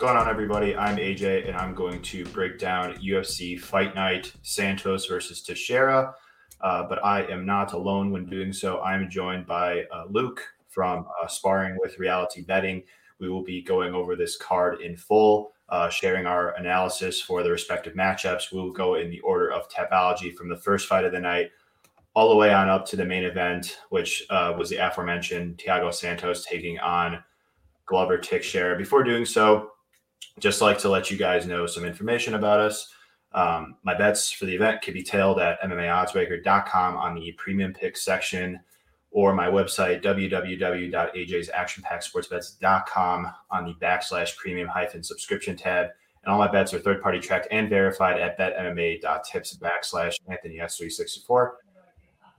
going on, everybody? I'm AJ, and I'm going to break down UFC Fight Night Santos versus Teixeira. Uh, but I am not alone when doing so. I'm joined by uh, Luke from uh, Sparring with Reality Betting. We will be going over this card in full, uh, sharing our analysis for the respective matchups. We will go in the order of Tapology from the first fight of the night all the way on up to the main event, which uh, was the aforementioned Thiago Santos taking on Glover Teixeira. Before doing so, just like to let you guys know some information about us. Um, my bets for the event can be tailed at MMAOddsbreaker.com on the premium picks section or my website, www.ajsactionpacksportsbets.com on the backslash premium hyphen subscription tab. And all my bets are third party tracked and verified at betmma.tips backslash Anthony S364.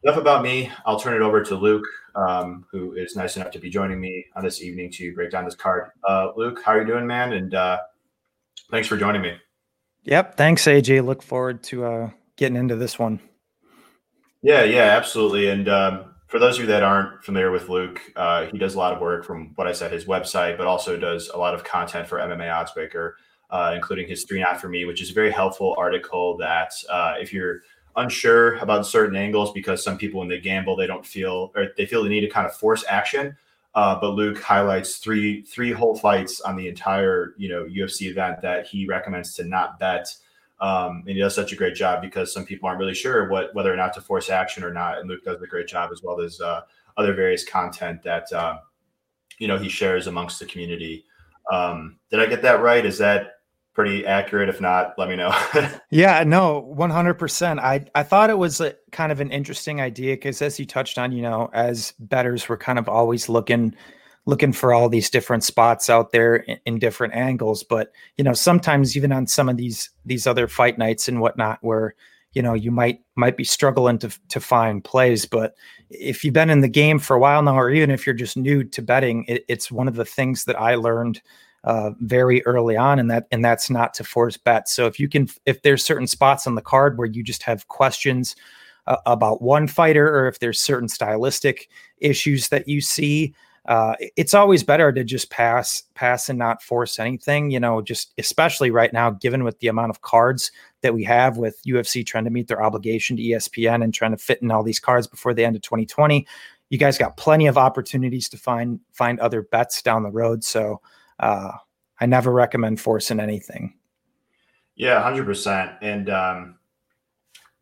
Enough about me. I'll turn it over to Luke, um, who is nice enough to be joining me on this evening to break down this card. Uh, Luke, how are you doing, man? And uh, thanks for joining me. Yep. Thanks, AJ. Look forward to uh, getting into this one. Yeah, yeah, absolutely. And um, for those of you that aren't familiar with Luke, uh, he does a lot of work from what I said, his website, but also does a lot of content for MMA Oddsbreaker, uh, including his Three Not For Me, which is a very helpful article that uh, if you're unsure about certain angles because some people when they gamble they don't feel or they feel the need to kind of force action uh, but Luke highlights three three whole fights on the entire you know UFC event that he recommends to not bet. Um, and he does such a great job because some people aren't really sure what whether or not to force action or not. And Luke does a great job as well as uh, other various content that uh, you know he shares amongst the community. Um, did I get that right? Is that pretty accurate. If not, let me know. yeah, no, 100%. I, I thought it was a, kind of an interesting idea because as you touched on, you know, as betters, we're kind of always looking, looking for all these different spots out there in, in, different angles. But, you know, sometimes even on some of these, these other fight nights and whatnot, where, you know, you might, might be struggling to, to find plays, but if you've been in the game for a while now, or even if you're just new to betting, it, it's one of the things that I learned uh, very early on, and that and that's not to force bets. So if you can, if there's certain spots on the card where you just have questions uh, about one fighter, or if there's certain stylistic issues that you see, uh, it's always better to just pass, pass, and not force anything. You know, just especially right now, given with the amount of cards that we have with UFC trying to meet their obligation to ESPN and trying to fit in all these cards before the end of 2020. You guys got plenty of opportunities to find find other bets down the road. So uh, I never recommend forcing anything. Yeah, hundred percent. And um,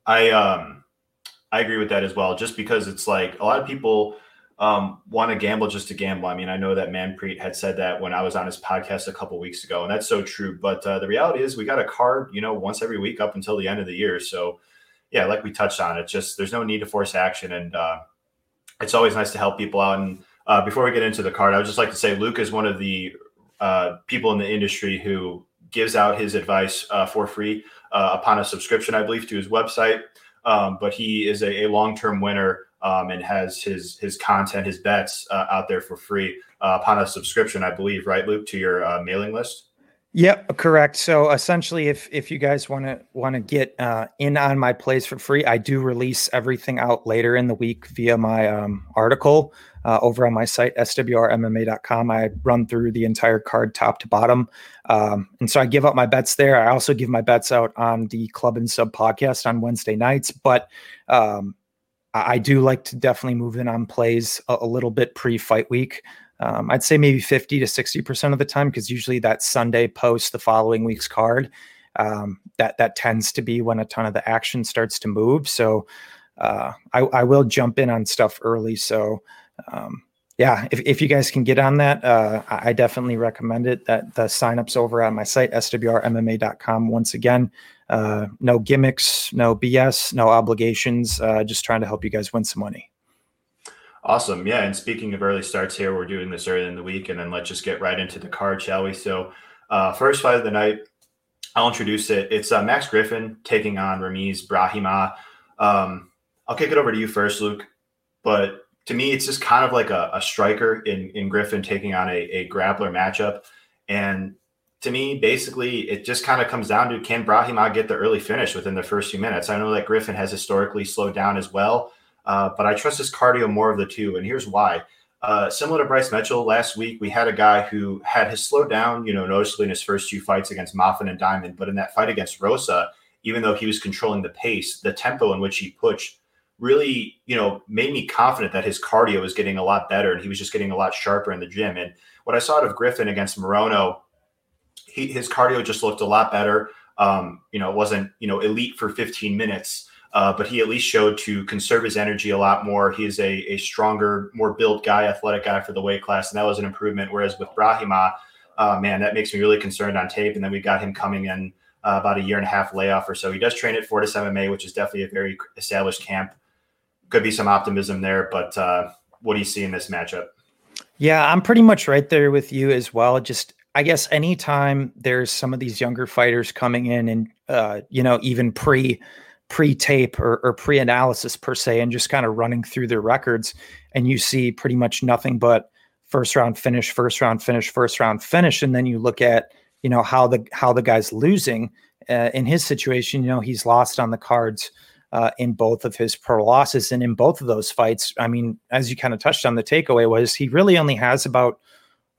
I um, I agree with that as well. Just because it's like a lot of people um, want to gamble just to gamble. I mean, I know that Manpreet had said that when I was on his podcast a couple weeks ago, and that's so true. But uh, the reality is, we got a card, you know, once every week up until the end of the year. So, yeah, like we touched on, it just there's no need to force action, and uh, it's always nice to help people out. And uh, before we get into the card, I would just like to say Luke is one of the uh, people in the industry who gives out his advice uh, for free uh, upon a subscription, I believe, to his website. Um, but he is a, a long-term winner um, and has his his content, his bets uh, out there for free uh, upon a subscription, I believe, right, Luke, to your mailing list. Yep, correct. So essentially, if if you guys want to want to get uh, in on my plays for free, I do release everything out later in the week via my um, article uh, over on my site swrmma.com. I run through the entire card top to bottom, um, and so I give out my bets there. I also give my bets out on the Club and Sub podcast on Wednesday nights, but um, I do like to definitely move in on plays a, a little bit pre-fight week. Um, I'd say maybe 50 to 60% of the time, because usually that Sunday post the following week's card, um, that that tends to be when a ton of the action starts to move. So uh, I, I, will jump in on stuff early. So um, yeah, if, if you guys can get on that, uh, I definitely recommend it. That the signups over on my site, swrmma.com. Once again, uh, no gimmicks, no BS, no obligations, uh, just trying to help you guys win some money. Awesome. Yeah. And speaking of early starts here, we're doing this early in the week. And then let's just get right into the card, shall we? So, uh, first fight of the night, I'll introduce it. It's uh, Max Griffin taking on Ramiz Brahimaj. Um, I'll kick it over to you first, Luke. But to me, it's just kind of like a, a striker in, in Griffin taking on a, a grappler matchup. And to me, basically, it just kind of comes down to can Brahimaj get the early finish within the first few minutes? I know that Griffin has historically slowed down as well. Uh, but I trust his cardio more of the two. And here's why. uh, similar to Bryce Mitchell last week, we had a guy who had his slowed down, you know, noticeably in his first two fights against Moffett and Diamond, but in that fight against Rosa, even though he was controlling the pace, the tempo in which he pushed really, you know, made me confident that his cardio was getting a lot better and he was just getting a lot sharper in the gym. And what I saw out of Griffin against Morono, he, his cardio just looked a lot better. Um, you know, it wasn't, you know, elite for 15 minutes, uh, but he at least showed to conserve his energy a lot more. He is a, a stronger, more built guy, athletic guy for the weight class. And that was an improvement. Whereas with Brahimaj, uh, man, that makes me really concerned on tape. And then we got him coming in uh, about a year and a half layoff or so. He does train at Fortis MMA, which is definitely a very established camp could be some optimism there. But uh, what do you see in this matchup? Yeah, I'm pretty much right there with you as well. Just I guess anytime there's some of these younger fighters coming in and uh, you know even pre pre tape or, or pre analysis per se, and just kind of running through their records, and you see pretty much nothing but first round finish, first round finish, first round finish, and then you look at you know how the how the guy's losing. Uh, in his situation, you know he's lost on the cards uh, in both of his pro losses. And in both of those fights, I mean, as you kind of touched on, the takeaway was he really only has about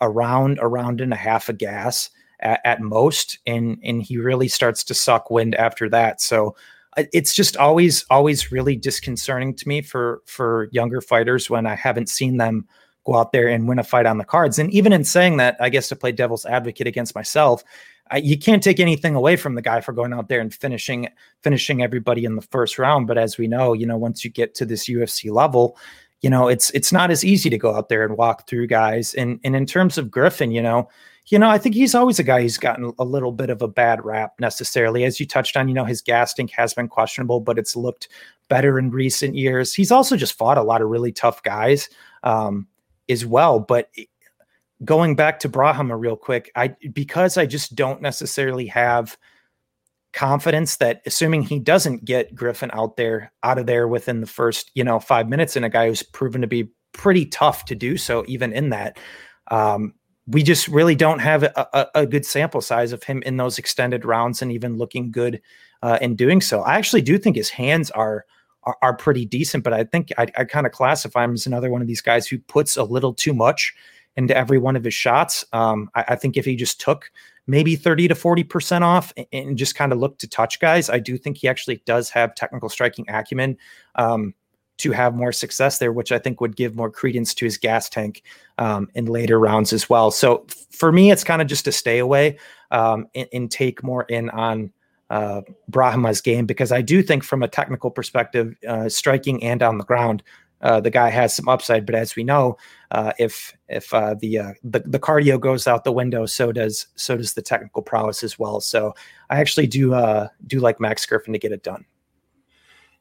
a round, a round and a half of gas at, at most, and and he really starts to suck wind after that. So it's just always always really disconcerting to me for for younger fighters when I haven't seen them go out there and win a fight on the cards. And even in saying that, I guess to play devil's advocate against myself, I, you can't take anything away from the guy for going out there and finishing finishing everybody in the first round. But as we know, you know, once you get to this UFC level, you know, it's it's not as easy to go out there and walk through guys. And and in terms of Griffin, you know, you know, I think he's always a guy who's gotten a little bit of a bad rap necessarily. As you touched on, you know, his gas tank has been questionable, but it's looked better in recent years. He's also just fought a lot of really tough guys um, as well. But going back to Brahimaj real quick, I because I just don't necessarily have confidence that assuming he doesn't get Griffin out there out of there within the first, you know, 5 minutes and a guy who's proven to be pretty tough to do so even in that um, we just really don't have a, a, a, good sample size of him in those extended rounds and even looking good uh, in doing so. I actually do think his hands are are, are pretty decent, but I think I, I kind of classify him as another one of these guys who puts a little too much into every one of his shots. Um, I, I, think if he just took maybe 30 to 40% off and, and just kind of looked to touch guys, I do think he actually does have technical striking acumen um, to have more success there, which I think would give more credence to his gas tank um, in later rounds as well. So for me, it's kind of just to stay away um, and, and, take more in on uh, Brahimaj's game because I do think from a technical perspective, uh, striking and on the ground, uh, the guy has some upside. But as we know, uh, if if uh, the, uh, the the cardio goes out the window, so does so does the technical prowess as well. So I actually do uh, do like Max Griffin to get it done.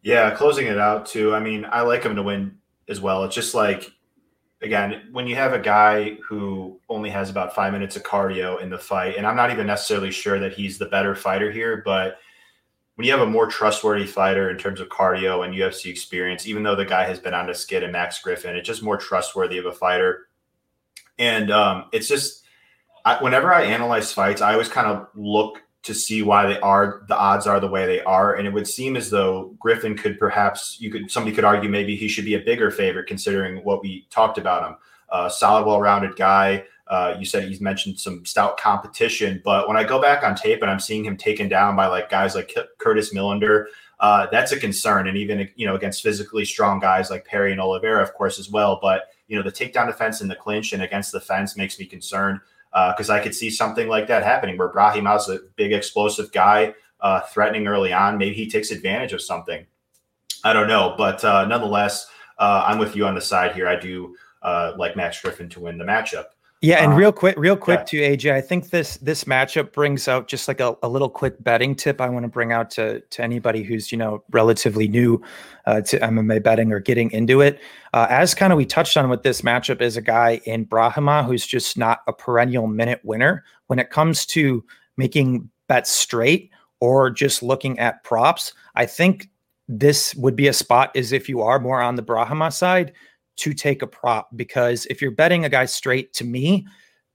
Yeah, closing it out too. I mean, I like him to win as well. It's just like again, when you have a guy who only has about five minutes of cardio in the fight, and I'm not even necessarily sure that he's the better fighter here, but when you have a more trustworthy fighter in terms of cardio and UFC experience, even though the guy has been on the skid and Max Griffin, it's just more trustworthy of a fighter. And um, it's just I, whenever I analyze fights, I always kind of look to see why they are the odds are the way they are, and it would seem as though Griffin could perhaps you could somebody could argue maybe he should be a bigger favorite considering what we talked about him. Uh, solid, well-rounded guy. Uh, you said he's mentioned some stout competition, but when I go back on tape and I'm seeing him taken down by like guys like Curtis Millender, uh, that's a concern. And even you know against physically strong guys like Perry and Oliveira, of course, as well. But you know the takedown defense in the clinch and against the fence makes me concerned because uh, I could see something like that happening where Brahim is a big explosive guy, uh, threatening early on. Maybe he takes advantage of something. I don't know, but uh, nonetheless, uh, I'm with you on the side here. I do like Max Griffin to win the matchup. Yeah, and uh, real quick, real quick yeah. to AJ, I think this this matchup brings out just like a, a little quick betting tip I want to bring out to to anybody who's you know relatively new uh, to MMA betting or getting into it. Uh, as kind of we touched on with this matchup is a guy in Brahimaj who's just not a perennial minute winner when it comes to making bets straight or just looking at props. I think this would be a spot is if you are more on the Brahimaj side to take a prop because if you're betting a guy straight to me,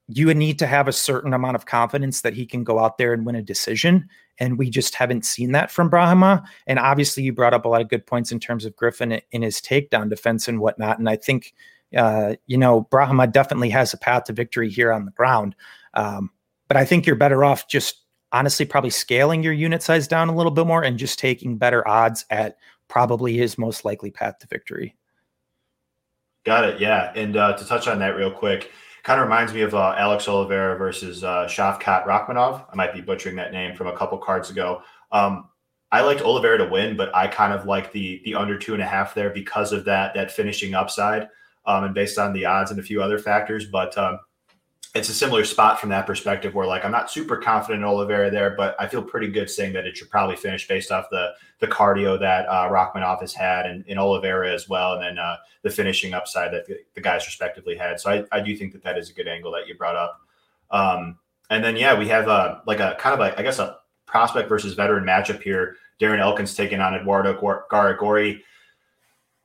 you would need to have a certain amount of confidence that he can go out there and win a decision. And we just haven't seen that from Brahma. And obviously, you brought up a lot of good points in terms of Griffin in his takedown defense and whatnot. And I think uh, you know, Brahma definitely has a path to victory here on the ground. Um, but I think you're better off just honestly probably scaling your unit size down a little bit more and just taking better odds at probably his most likely path to victory. Got it. Yeah. And uh, to touch on that real quick, kind of reminds me of uh, Alex Oliveira versus uh, Shavkat Rakhmonov. I might be butchering that name from a couple cards ago. Um, I liked Oliveira to win, but I kind of like the the under two and a half there because of that that finishing upside, um, and based on the odds and a few other factors. But um, it's a similar spot from that perspective where like I'm not super confident in Oliveira there, but I feel pretty good saying that it should probably finish based off the the cardio that uh, Rakhmonov has had and in Oliveira as well, and then uh, the finishing upside that the, the, guys respectively had. So I, I do think that that is a good angle that you brought up. Um, and then yeah, we have a like a kind of like I guess a prospect versus veteran matchup here. Darren Elkins taking on Eduardo Garagorri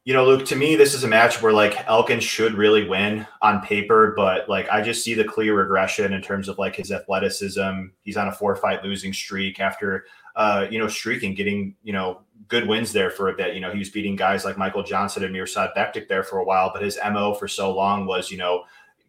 you know, Luke, to me, this is a match where like Elkins should really win on paper, but like I just see the clear regression in terms of like his athleticism. He's on a four fight losing streak after, uh, you know, streaking, getting, you know, good wins there for a bit. You know, he was beating guys like Michael Johnson and Mirsad Bektic there for a while, but his MO for so long was, you know,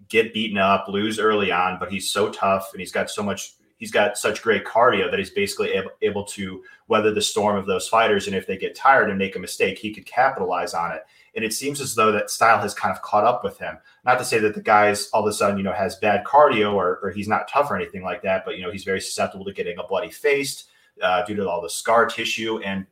get beaten up, lose early on, but he's so tough and he's got so much he's got such great cardio that he's basically able, able to weather the storm of those fighters. And if they get tired and make a mistake, he could capitalize on it. And it seems as though that style has kind of caught up with him. Not to say that the guy's all of a sudden, you know, has bad cardio or, or he's not tough or anything like that, but, you know, he's very susceptible to getting a bloody face uh, due to all the scar tissue. And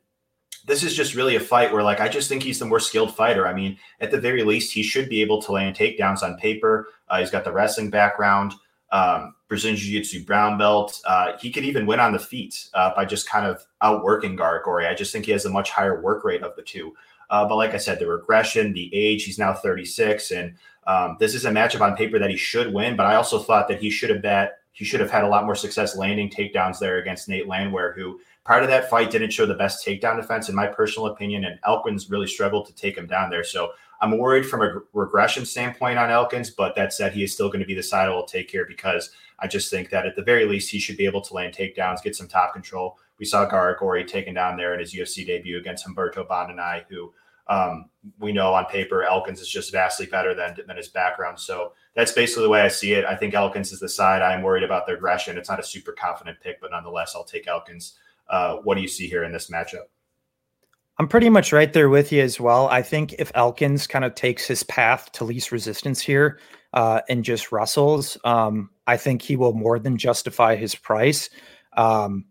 this is just really a fight where, like, I just think he's the more skilled fighter. I mean, at the very least, he should be able to land takedowns on paper. Uh, he's got the wrestling background um, Brazilian Jiu Jitsu brown belt. Uh, he could even win on the feet uh, by just kind of outworking Garagorri. I just think he has a much higher work rate of the two. Uh, but like I said, the regression, the age, he's now 36, and um, this is a matchup on paper that he should win. But I also thought that he should have bet he should have had a lot more success landing takedowns there against Nate Landwehr, who prior to that fight didn't show the best takedown defense, in my personal opinion. And Elkins really struggled to take him down there. So I'm worried from a regression standpoint on Elkins, but that said, he is still going to be the side I will take here because I just think that at the very least, he should be able to land takedowns, get some top control. We saw Garagorri taken down there in his UFC debut against Humberto Bandenay, who um, we know on paper Elkins is just vastly better than, than his background. So that's basically the way I see it. I think Elkins is the side I'm worried about their aggression. It's not a super confident pick, but nonetheless, I'll take Elkins. Uh, what do you see here in this matchup? I'm pretty much right there with you as well. I think if Elkins kind of takes his path to least resistance here uh, and just wrestles, um, I think he will more than justify his price. Um,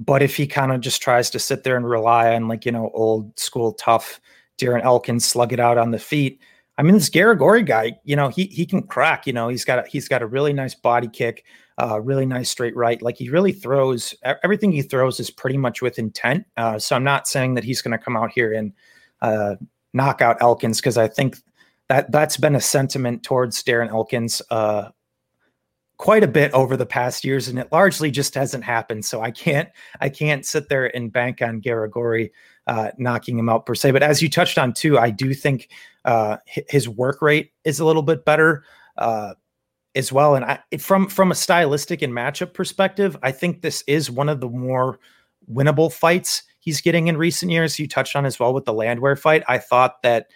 but if he kind of just tries to sit there and rely on like you know old school tough Darren Elkins slug it out on the feet, I mean this Garagorri guy, you know he he can crack. You know he's got a, he's got a really nice body kick uh, really nice straight right. Like he really throws everything he throws is pretty much with intent. Uh, so I'm not saying that he's going to come out here and uh, knock out Elkins because I think that that's been a sentiment towards Darren Elkins uh, quite a bit over the past years, and it largely just hasn't happened. So I can't I can't sit there and bank on Garagorri uh, knocking him out per se. But as you touched on too, I do think uh, his work rate is a little bit better. Uh, as well. And I, from from a stylistic and matchup perspective, I think this is one of the more winnable fights he's getting in recent years. You touched on as well with the Landwehr fight. I thought that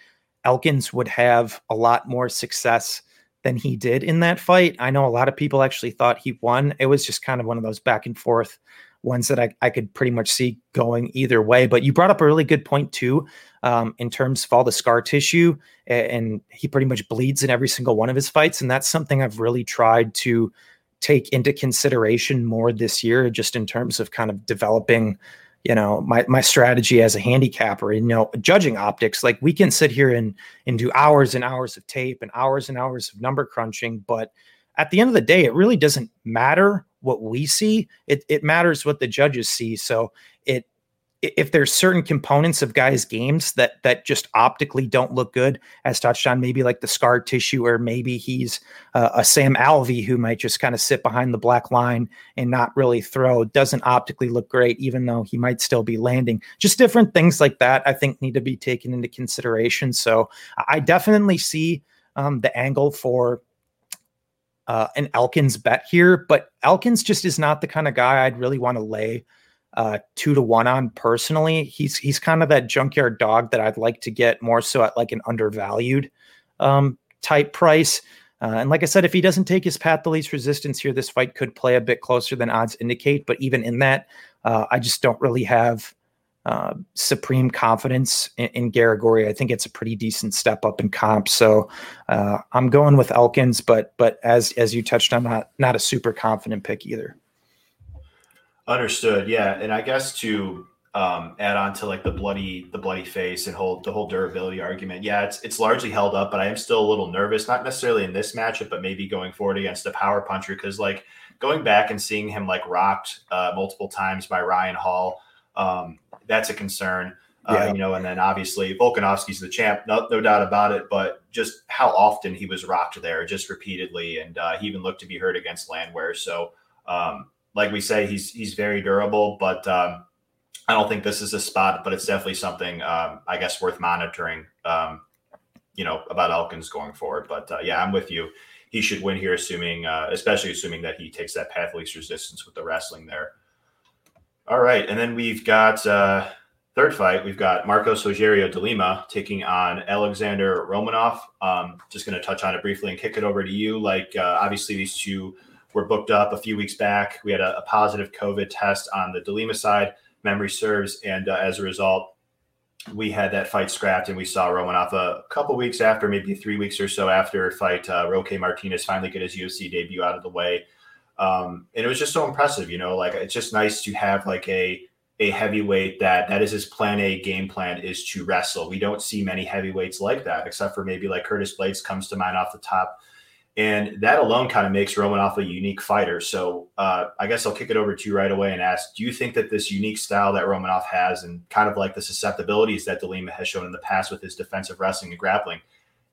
Elkins would have a lot more success than he did in that fight. I know a lot of people actually thought he won. It was just kind of one of those back and forth ones that I, I could pretty much see going either way. But you brought up a really good point too, um, in terms of all the scar tissue, and he pretty much bleeds in every single one of his fights, and that's something I've really tried to take into consideration more this year, just in terms of kind of developing. You know, my my strategy as a handicapper, you know, judging optics. Like we can sit here and and do hours and hours of tape and hours and hours of number crunching, but at the end of the day, it really doesn't matter what we see. It, it matters what the judges see. So it if there's certain components of guys' games that that just optically don't look good, as touched on, maybe like the scar tissue, or maybe he's uh, a Sam Alvey who might just kind of sit behind the black line and not really throw, doesn't optically look great, even though he might still be landing. Just different things like that, I think, need to be taken into consideration. So I definitely see um, the angle for uh, an Elkins bet here, but Elkins just is not the kind of guy I'd really want to lay uh, two to one on personally. He's he's kind of that junkyard dog that I'd like to get more so at like an undervalued um, type price. Uh, and like I said, if he doesn't take his path the least resistance here, this fight could play a bit closer than odds indicate. But even in that, uh, I just don't really have uh, supreme confidence in, in Garagorri. I think it's a pretty decent step up in comp. So uh, I'm going with Elkins, but but as as you touched on, not not a super confident pick either. Understood. Yeah, and I guess to um, add on to like the bloody the bloody face and whole the whole durability argument. Yeah, it's it's largely held up, but I am still a little nervous, not necessarily in this matchup, but maybe going forward against a power puncher because like going back and seeing him like rocked uh, multiple times by Ryan Hall, um, that's a concern. Uh, you know, and then obviously Volkanovski's the champ, no, no doubt about it. But just how often he was rocked there, just repeatedly, and uh, he even looked to be hurt against Landwehr. So, um, like we say, he's he's very durable, but um, I don't think this is a spot, but it's definitely something um, I guess worth monitoring. Um, you know about Elkins going forward, but uh, yeah, I'm with you. He should win here, assuming, uh, especially assuming that he takes that path least resistance with the wrestling there. All right, and then we've got uh, third fight. We've got Marcos Rogerio de Lima taking on Alexander Romanov. Um, just going to touch on it briefly and kick it over to you. Like, uh, obviously, these two were booked up a few weeks back. We had a, a positive COVID test on the de Lima side memory serves. And uh, as a result, we had that fight scrapped, and we saw Romanov a couple weeks after, maybe three weeks or so after fight uh, Roque Martinez finally get his UFC debut out of the way. Um, and it was just so impressive, you know. Like it's just nice to have like a a heavyweight that that is his plan A game plan is to wrestle. We don't see many heavyweights like that, except for maybe like Curtis Blaydes comes to mind off the top and that alone kind of makes Romanov a unique fighter. So uh, I guess I'll kick it over to you right away and ask: Do you think that this unique style that Romanov has, and kind of like the susceptibilities that Delima has shown in the past with his defensive wrestling and grappling,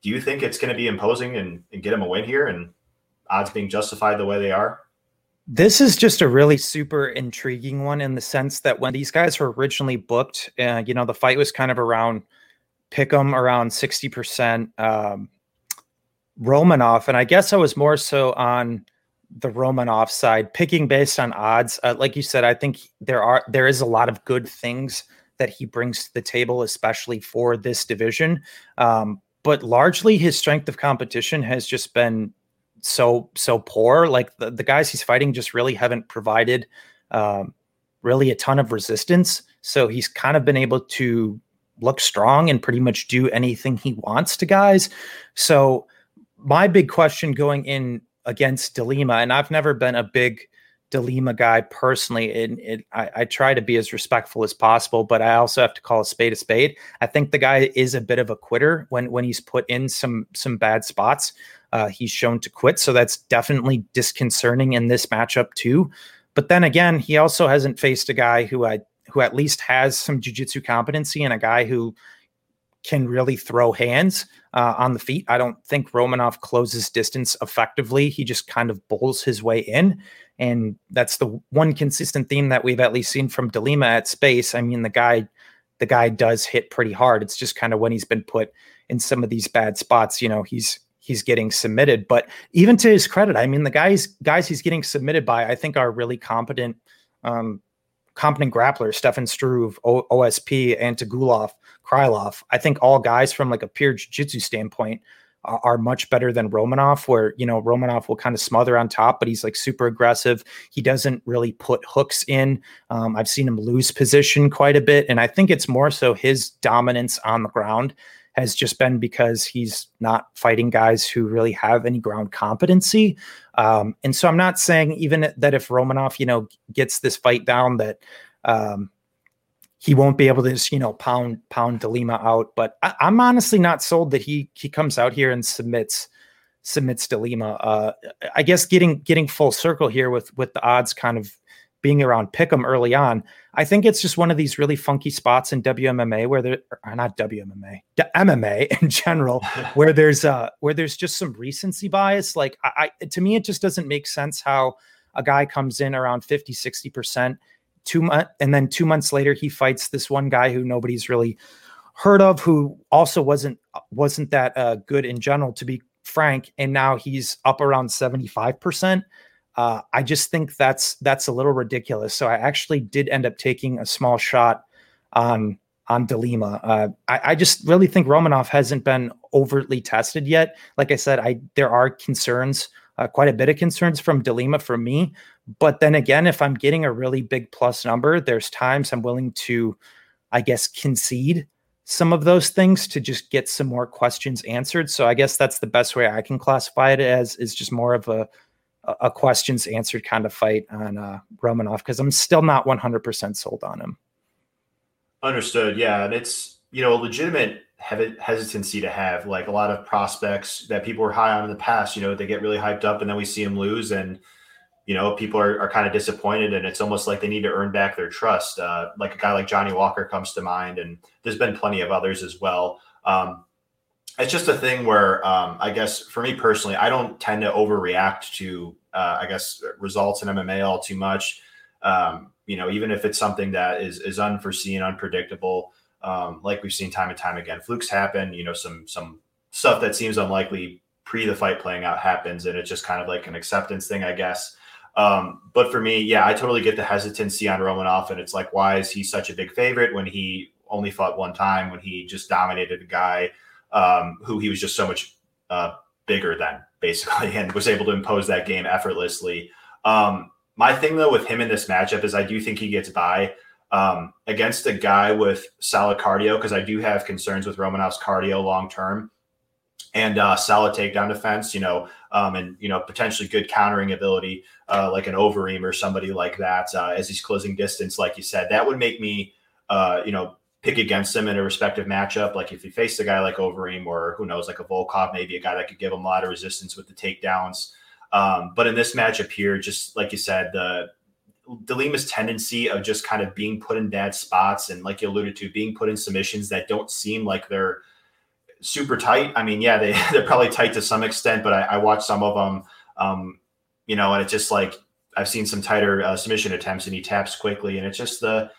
do you think it's going to be imposing and, and get him a win here, and odds being justified the way they are? This is just a really super intriguing one in the sense that when these guys were originally booked, uh, you know, the fight was kind of around pick them around 60%. Um, and I guess I was more so on the Romanov side, picking based on odds. Uh, like you said, I think there are there is a lot of good things that he brings to the table, especially for this division. Um, but largely, his strength of competition has just been so so poor. Like the, the guys he's fighting just really haven't provided um, really a ton of resistance. So he's kind of been able to look strong and pretty much do anything he wants to guys. So my big question going in against Delima, and I've never been a big Delima guy personally, and it, I, I, try to be as respectful as possible, but I also have to call a spade a spade. I think the guy is a bit of a quitter when when he's put in some some bad spots. Uh, he's shown to quit, so that's definitely disconcerting in this matchup too. But then again, he also hasn't faced a guy who I who at least has some jujitsu competency and a guy who can really throw hands uh, on the feet. I don't think Romanov closes distance effectively. He just kind of bowls his way in. And that's the one consistent theme that we've at least seen from Delima at space. I mean, the guy, the guy does hit pretty hard. It's just kind of when he's been put in some of these bad spots, you know, he's he's getting submitted. But even to his credit, I mean, the guys guys he's getting submitted by, I think, are really competent um, competent grapplers, Stefan Struve, o- OSP, Antigulov, Krylov. I think all guys from like a pure jiu-jitsu standpoint are, much better than Romanov, where, you know, Romanov will kind of smother on top, but he's like super aggressive. He doesn't really put hooks in. Um, I've seen him lose position quite a bit. And I think it's more so his dominance on the ground has just been because he's not fighting guys who really have any ground competency. Um, and so I'm not saying even that if Romanov, you know, gets this fight down that um, he won't be able to just, you know, pound pound Delima out. But I, am honestly not sold that he he comes out here and submits submits Delima. Uh, I guess getting getting full circle here with with the odds kind of being around pick'em early on. I think it's just one of these really funky spots in WMMA where there are not WMMA, the MMA in general, where there's uh where there's just some recency bias. Like I, I to me, it just doesn't make sense how a guy comes in around 50, 60 percent two months and then two months later he fights this one guy who nobody's really heard of who also wasn't wasn't that uh, good in general to be frank and now he's up around 75 percent uh, I just think that's that's a little ridiculous. So I actually did end up taking a small shot on on Delima. Uh, I, I, just really think Romanov hasn't been overtly tested yet. Like I said, I there are concerns, uh, quite a bit of concerns from De Lima for me. But then again, if I'm getting a really big plus number, there's times I'm willing to, I guess, concede some of those things to just get some more questions answered. So I guess that's the best way I can classify it as is just more of a a questions answered kind of fight on uh, Romanov because I'm still not 100% sold on him. Understood. Yeah, and it's you know a legitimate hesitancy to have like a lot of prospects that people were high on in the past. You know, they get really hyped up and then we see them lose and you know, people are, are kind of disappointed and it's almost like they need to earn back their trust. Uh, like a guy like Johnny Walker comes to mind, and there's been plenty of others as well. Um, it's just a thing where um, I guess for me personally, I don't tend to overreact to, uh, I guess, results in MMA all too much. Um, you know, even if it's something that is is unforeseen, unpredictable, um, like we've seen time and time again, flukes happen. You know, some some stuff that seems unlikely pre the fight playing out happens, and it's just kind of like an acceptance thing, I guess. Um, but for me, yeah, I totally get the hesitancy on Romanov, and it's like, why is he such a big favorite when he only fought one time, when he just dominated a guy um, who he was just so much uh, bigger than, basically, and was able to impose that game effortlessly. Um, my thing though with him in this matchup is I do think he gets by um, against a guy with solid cardio because I do have concerns with Romanov's cardio long term and uh, solid takedown defense, you know, um, and you know potentially good countering ability, uh, like an Overeem or somebody like that, uh, as he's closing distance, like you said, that would make me, uh, you know, pick against him in a respective matchup. Like if he faced a guy like Overeem or who knows, like a Volkov, maybe a guy that could give him a lot of resistance with the takedowns. Um, but in this matchup here, just like you said, the De Lima's tendency of just kind of being put in bad spots and, like you alluded to, being put in submissions that don't seem like they're super tight. I mean, yeah, they they're probably tight to some extent, but I, I watched some of them, um, you know, and it's just like I've seen some tighter uh, submission attempts, and he taps quickly, and it's just the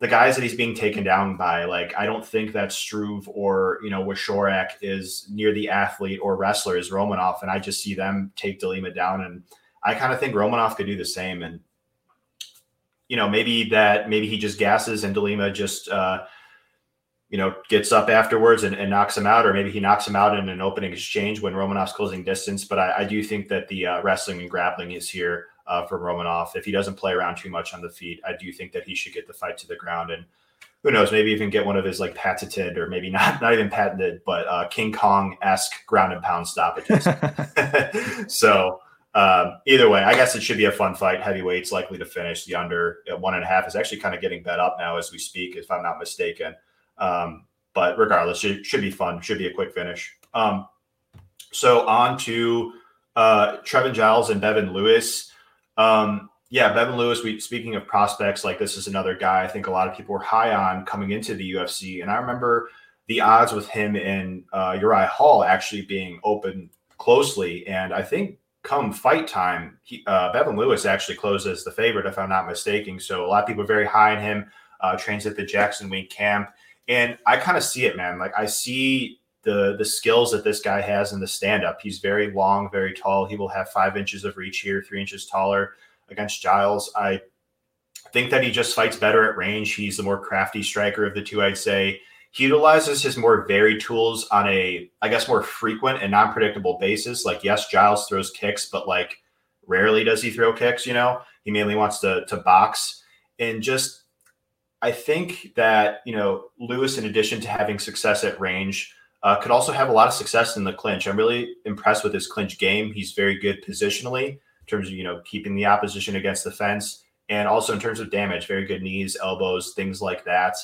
the guys that he's being taken down by. Like, I don't think that Struve or you know Wieczorek is near the athlete or wrestler as Romanov, and I just see them take De Lima down, and I kind of think Romanov could do the same, and you know, maybe that maybe he just gasses and De Lima just. Uh, you know, gets up afterwards and, and, knocks him out, or maybe he knocks him out in an opening exchange when Romanov's closing distance. But I, I do think that the uh, wrestling and grappling is here uh, for Romanov. If he doesn't play around too much on the feet, I do think that he should get the fight to the ground and who knows, maybe even get one of his like patented or maybe not not even patented, but uh, King Kong esque ground and pound stoppages. so um, either way, I guess it should be a fun fight. Heavyweights likely to finish. The under one and a half is actually kind of getting bet up now as we speak, if I'm not mistaken. Um, but regardless, it should be fun. Should be a quick finish. Um, so on to uh, Trevin Giles and Bevon Lewis. Um, yeah, Bevon Lewis. We speaking of prospects, like this is another guy I think a lot of people were high on coming into the UFC, and I remember the odds with him and uh, Uriah Hall actually being open closely, and I think come fight time, he, uh, Bevon Lewis actually closes the favorite, if I'm not mistaken. So a lot of people are very high on him. Uh, trains at the Jackson Wink camp. And I kind of see it, man. Like I see the the skills that this guy has in the stand up. He's very long, very tall. He will have five inches of reach here, three inches taller against Giles. I think that he just fights better at range. He's the more crafty striker of the two, I'd say. He utilizes his more varied tools on a, I guess, more frequent and non predictable basis. Like, yes, Giles throws kicks, but like rarely does he throw kicks, you know? He mainly wants to to box. And just I think that you know Lewis, in addition to having success at range, uh, could also have a lot of success in the clinch. I'm really impressed with his clinch game. He's very good positionally in terms of you know keeping the opposition against the fence, and also in terms of damage, very good knees, elbows, things like that.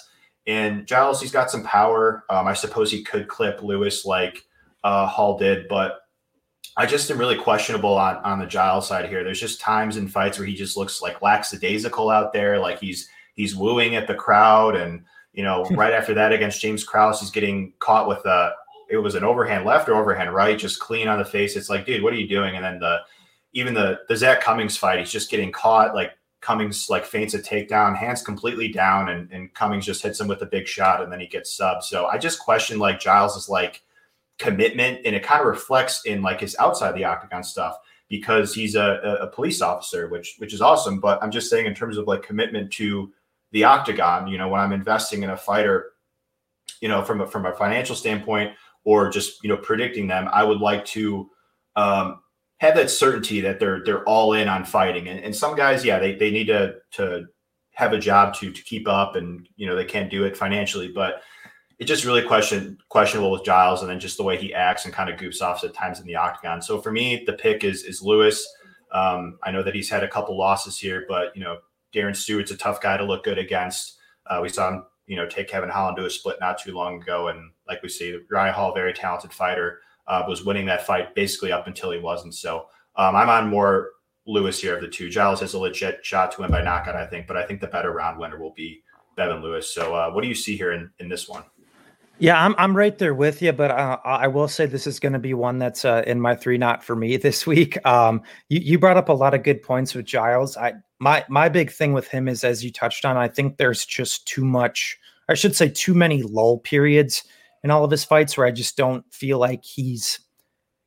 And Giles, he's got some power. Um, I suppose he could clip Lewis like uh, Hall did, but I just am really questionable on on the Giles side here. There's just times in fights where he just looks like lackadaisical out there, like he's he's wooing at the crowd. And, you know, right after that against James Krause, he's getting caught with a, it was an overhand left or overhand right, just clean on the face. It's like, dude, what are you doing? And then the, even the, the Zak Cummings fight, he's just getting caught. Like Cummings like feints a takedown, hands completely down, and, and Cummings just hits him with a big shot and then he gets subbed. So I just question like Giles is like commitment and it kind of reflects in like his outside the octagon stuff because he's a, a police officer, which which is awesome. But I'm just saying in terms of like commitment to the octagon. You know, when I'm investing in a fighter, you know, from a, from a financial standpoint, or just you know predicting them. I would like to um, have that certainty that they're they're all in on fighting. And, and some guys, yeah, they they need to to have a job to to keep up, and you know they can't do it financially, but it's just really question questionable with Giles, and then just the way he acts and kind of goofs off at times in the octagon. So for me, the pick is is Lewis. Um, I know that he's had a couple losses here, but you know Darren Stewart's a tough guy to look good against. Uh, we saw him, you know, take Kevin Holland to a split not too long ago, and like we see, Ryan Hall, very talented fighter, uh, was winning that fight basically up until he wasn't. So um, I'm on more Lewis here of the two. Giles has a legit shot to win by knockout, I think, but I think the better round winner will be Bevon Lewis. So uh, what do you see here in, in this one? Yeah, I'm I'm right there with you, but uh, I will say this is going to be one that's uh, in my three not for me this week. Um, you, you brought up a lot of good points with Giles. I my my big thing with him is as you touched on, I think there's just too much. I should say too many lull periods in all of his fights where I just don't feel like he's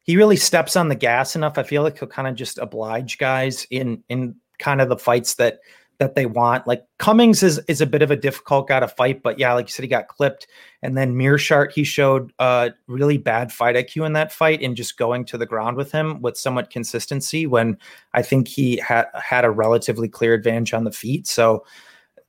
he really steps on the gas enough. I feel like he'll kind of just oblige guys in in kind of the fights that that they want. Like Cummings is is a bit of a difficult guy to fight, but yeah, like you said, he got clipped. And then Meerschaert, he showed uh really bad fight IQ in that fight and just going to the ground with him with somewhat consistency when I think he had had a relatively clear advantage on the feet. So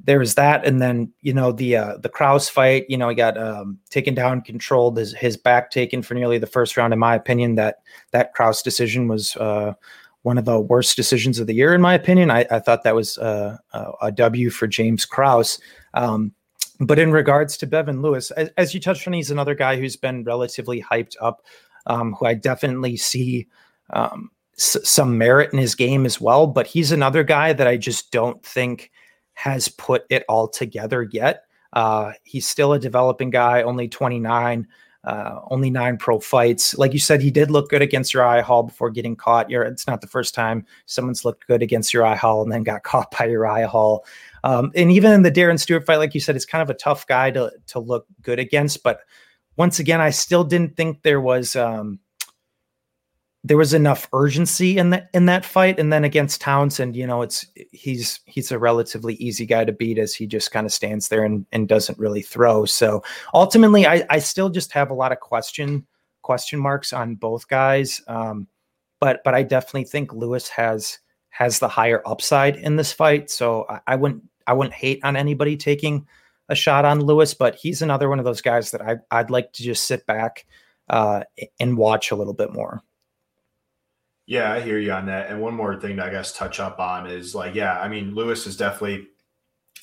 there was that, and then you know the uh, the Krause fight. You know, he got um, taken down, controlled, his his back taken for nearly the first round. In my opinion, that that Krause decision was uh, one of the worst decisions of the year, in my opinion. I, I thought that was uh, a W for James Krause. Um, but in regards to Bevon Lewis, as, as, you touched on, he's another guy who's been relatively hyped up, um, who I definitely see um, s- some merit in his game as well. But he's another guy that I just don't think has put it all together yet. Uh, he's still a developing guy, only 29, uh, only nine pro fights. Like you said, he did look good against Uriah Hall before getting caught. You're, it's not the first time someone's looked good against Uriah Hall and then got caught by Uriah Hall. Um, and even in the Darren Stewart fight, like you said, it's kind of a tough guy to to look good against. But once again, I still didn't think there was um, there was enough urgency in that in that fight. And then against Townsend you know it's he's he's a relatively easy guy to beat as he just kind of stands there and, and doesn't really throw. So ultimately I, I still just have a lot of question question marks on both guys. Um, but but I definitely think Lewis has has the higher upside in this fight. So I, I wouldn't I wouldn't hate on anybody taking a shot on Lewis but he's another one of those guys that I, I'd like to just sit back uh, and watch a little bit more. Yeah, I hear you on that. And one more thing to I guess touch up on is like, yeah, I mean, Lewis is definitely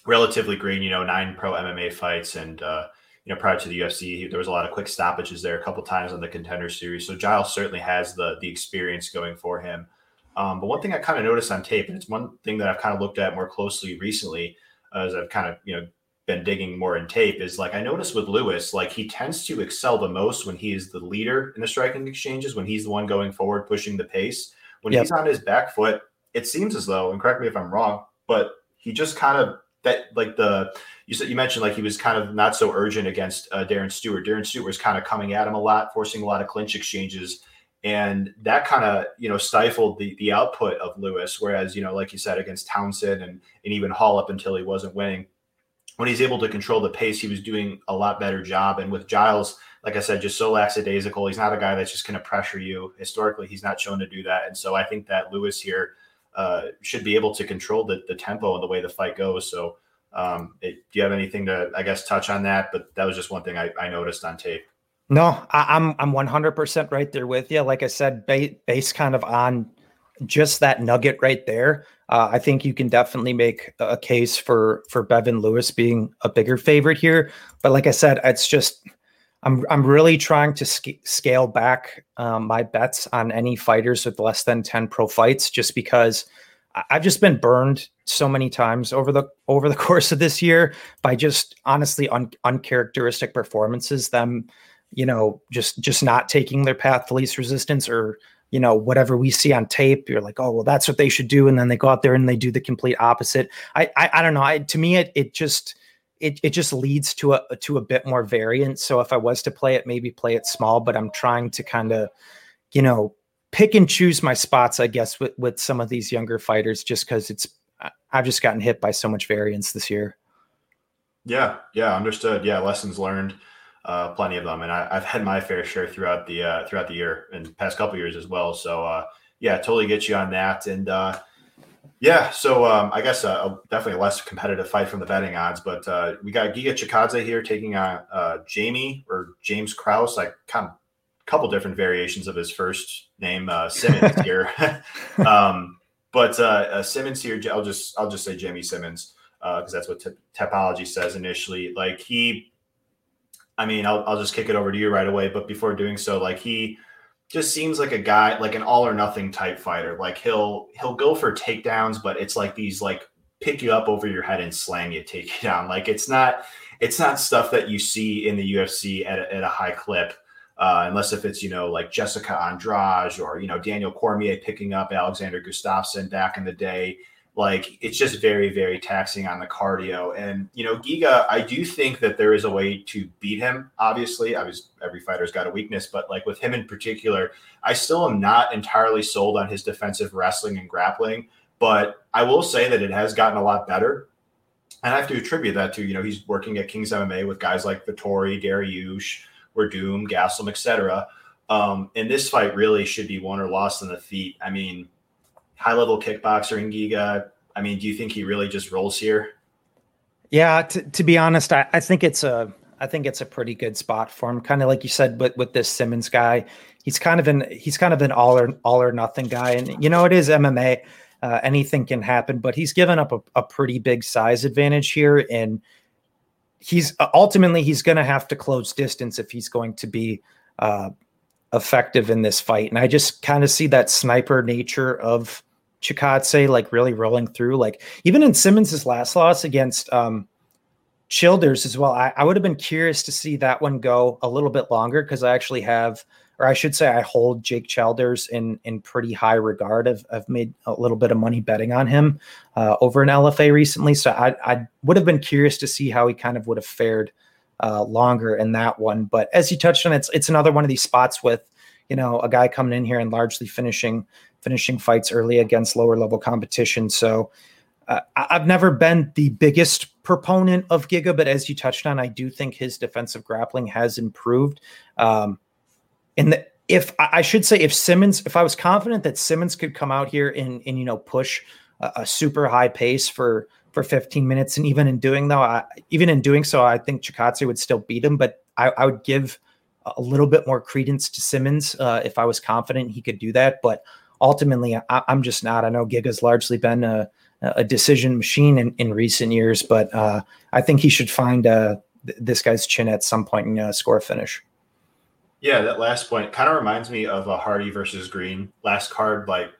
relatively green. You know, nine pro MMA fights, and uh, you know, prior to the UFC, there was a lot of quick stoppages there a couple times on the contender series. So Giles certainly has the the experience going for him. Um, but one thing I kind of noticed on tape, and it's one thing that I've kind of looked at more closely recently, uh, as I've kind of you know been digging more in tape is like I noticed with Lewis, like he tends to excel the most when he is the leader in the striking exchanges, when he's the one going forward, pushing the pace. When yep. he's on his back foot, it seems as though, and correct me if I'm wrong, but he just kind of that like the you said you mentioned like he was kind of not so urgent against uh, Darren Stewart. Darren Stewart was kind of coming at him a lot, forcing a lot of clinch exchanges, and that kind of you know stifled the the output of Lewis. Whereas you know, like you said, against Townsend and and even Hall up until he wasn't winning, when he's able to control the pace, he was doing a lot better job. And with Giles, like I said, just so lackadaisical. He's not a guy that's just going to pressure you. Historically, he's not shown to do that. And so I think that Lewis here uh, should be able to control the, the tempo and the way the fight goes. So um, it, do you have anything to, I guess, touch on that? But that was just one thing I, I noticed on tape. No, I, am I'm 100% right there with you. Like I said, base kind of on just that nugget right there. Uh, I think you can definitely make a case for for Bevon Lewis being a bigger favorite here. But like I said, it's just I'm I'm really trying to sc- scale back um, my bets on any fighters with less than ten pro fights, just because I've just been burned so many times over the over the course of this year by just honestly un- uncharacteristic performances. Them, you know, just just not taking their path to least resistance or you know whatever we see on tape you're like oh well that's what they should do and then they go out there and they do the complete opposite. I i, I don't know I, to me it it just it, it just leads to a to a bit more variance. So if i was to play it maybe play it small but i'm trying to kind of you know pick and choose my spots i guess with with some of these younger fighters just because it's i've just gotten hit by so much variance this year. Yeah yeah understood. Yeah lessons learned uh, plenty of them, and I, have had my fair share throughout the uh, throughout the year and past couple years as well. So uh, yeah, totally get you on that, and uh, yeah, so um, I guess uh, definitely a less competitive fight from the betting odds, but uh, we got Giga Chikadze here taking on Jamie or James Kraus. like kind of a couple different variations of his first name, Simmons here. um, but Simmons here, I'll just I'll just say Jamie Simmons because that's what t- Tapology says initially. Like he I mean, I'll, I'll just kick it over to you right away. But before doing so, like he just seems like a guy, like an all or nothing type fighter. Like he'll he'll go for takedowns, but it's like these like pick you up over your head and slam you, take you down. Like it's not it's not stuff that you see in the UFC at a, at a high clip. Uh, unless if it's you know like Jessica Andrade or you know Daniel Cormier picking up Alexander Gustafsson back in the day like it's just very very taxing on the cardio and you know giga i do think that there is a way to beat him obviously i was every fighter's got a weakness but like with him in particular i still am not entirely sold on his defensive wrestling and grappling but i will say that it has gotten a lot better and i have to attribute that to you know he's working at kings mma with guys like Vettori, Dariush, Werdum, Gastelum etc. Um, and this fight really should be won or lost on the feet. I mean, high level kickboxer in Giga. I mean, do you think he really just rolls here? Yeah, to, to be honest, I, I think it's a I think it's a pretty good spot for him. Kind of like you said, but with this Simmons guy, he's kind of an he's kind of an all or all or nothing guy, and you know it is MMA. Uh, anything can happen, but he's given up a, a pretty big size advantage here, and he's ultimately he's going to have to close distance if he's going to be uh, effective in this fight. And I just kind of see that sniper nature of Chikadze like really rolling through. Like even in Simmons's last loss against um, Childers as well, I, I would have been curious to see that one go a little bit longer because I actually have, or I should say, I hold Jake Childers in in pretty high regard. I've, I've made a little bit of money betting on him uh, over an LFA recently, so I, I would have been curious to see how he kind of would have fared uh, longer in that one. But as you touched on, it's it's another one of these spots with you know a guy coming in here and largely finishing finishing fights early against lower level competition. So uh, I've never been the biggest proponent of Giga, but as you touched on, I do think his defensive grappling has improved. Um, and the, if I should say, if Simmons, if I was confident that Simmons could come out here and and you know push a, a super high pace for for 15 minutes. And even in doing though, I, even in doing so, I think Chikadze would still beat him. But I, I would give a little bit more credence to Simmons uh, if I was confident he could do that. But ultimately, I, am just not. I know Giga's largely been a, a decision machine in, in recent years, but uh, I think he should find uh, th- this guy's chin at some point and uh, score a finish. Yeah, that last point kind of reminds me of a Hardy versus Greene last card. Like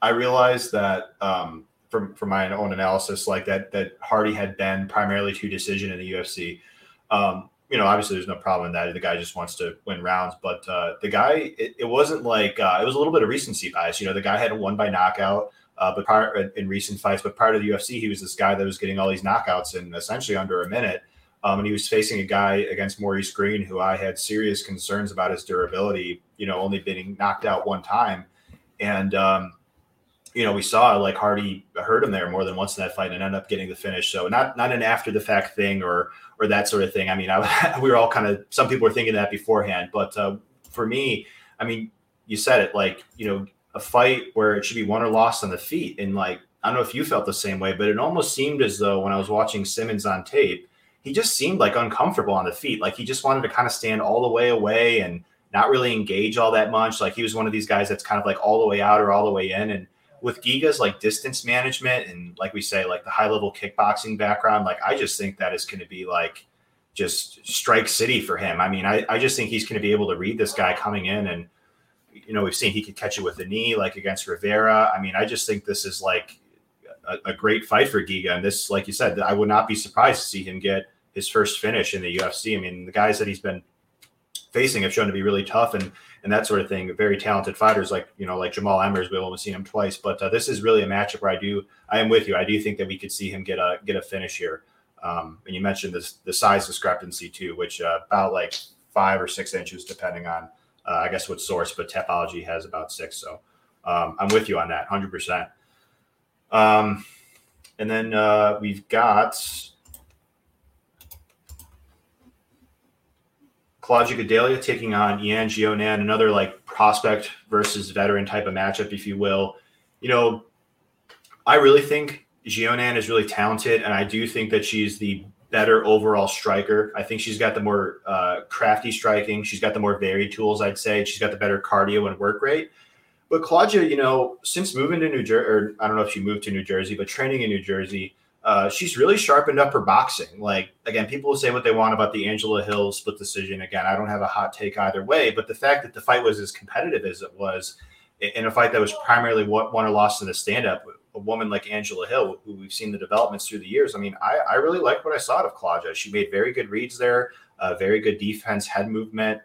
I realized that um, from from my own analysis, like that that Hardy had been primarily to decision in the UFC. Um, you know, obviously there's no problem in that. The guy just wants to win rounds, but uh, the guy, it, it wasn't like uh, it was a little bit of recency bias. You know, the guy had won by knockout, uh, but prior in recent fights, but prior to the UFC, he was this guy that was getting all these knockouts in essentially under a minute. Um, and he was facing a guy against Maurice Greene, who I had serious concerns about his durability. You know, only being knocked out one time, and um, you know, we saw like Hardy hurt him there more than once in that fight and ended up getting the finish. So not not an after the fact thing or or that sort of thing. I mean, I, we were all kind of some people were thinking that beforehand, but uh, for me, I mean, you said it like you know a fight where it should be won or lost on the feet, and like I don't know if you felt the same way, but it almost seemed as though when I was watching Simmons on tape, he just seemed like uncomfortable on the feet, like he just wanted to kind of stand all the way away and not really engage all that much. Like he was one of these guys that's kind of like all the way out or all the way in, and with Giga's like distance management and like we say, like the high level kickboxing background, like I just think that is going to be like just strike city for him. I mean, I, I just think he's going to be able to read this guy coming in and you know, we've seen he could catch it with the knee like against Rivera. I mean, I just think this is like a, a great fight for Giga. And this, like you said, I would not be surprised to see him get his first finish in the UFC. I mean, the guys that he's been facing have shown to be really tough and and that sort of thing. Very talented fighters like you know like Jamall Emmers. We've only seen him twice, but uh, this is really a matchup where I do I am with you. I do think that we could see him get a get a finish here. Um, and you mentioned this the size discrepancy too, which uh, about like five or six inches depending on uh, I guess what source, but Tapology has about six. So um, I'm with you on that, hundred percent. Um, and then uh, we've got Claudia Gadelha taking on Yan Xiaonan, another like prospect versus veteran type of matchup, if you will. You know, I really think Gionan is really talented, and I do think that she's the better overall striker. I think she's got the more uh, crafty striking. She's got the more varied tools, I'd say. She's got the better cardio and work rate. But Claudia, you know, since moving to New Jersey, or I don't know if she moved to New Jersey, but training in New Jersey, uh, she's really sharpened up her boxing. Like again, people will say what they want about the Angela Hill split decision. Again, I don't have a hot take either way, but the fact that the fight was as competitive as it was in a fight that was primarily won or lost in the stand-up, a woman like Angela Hill, who we've seen the developments through the years. I mean, I, I really like what I saw of Claudia. She made very good reads there, uh, very good defense, head movement,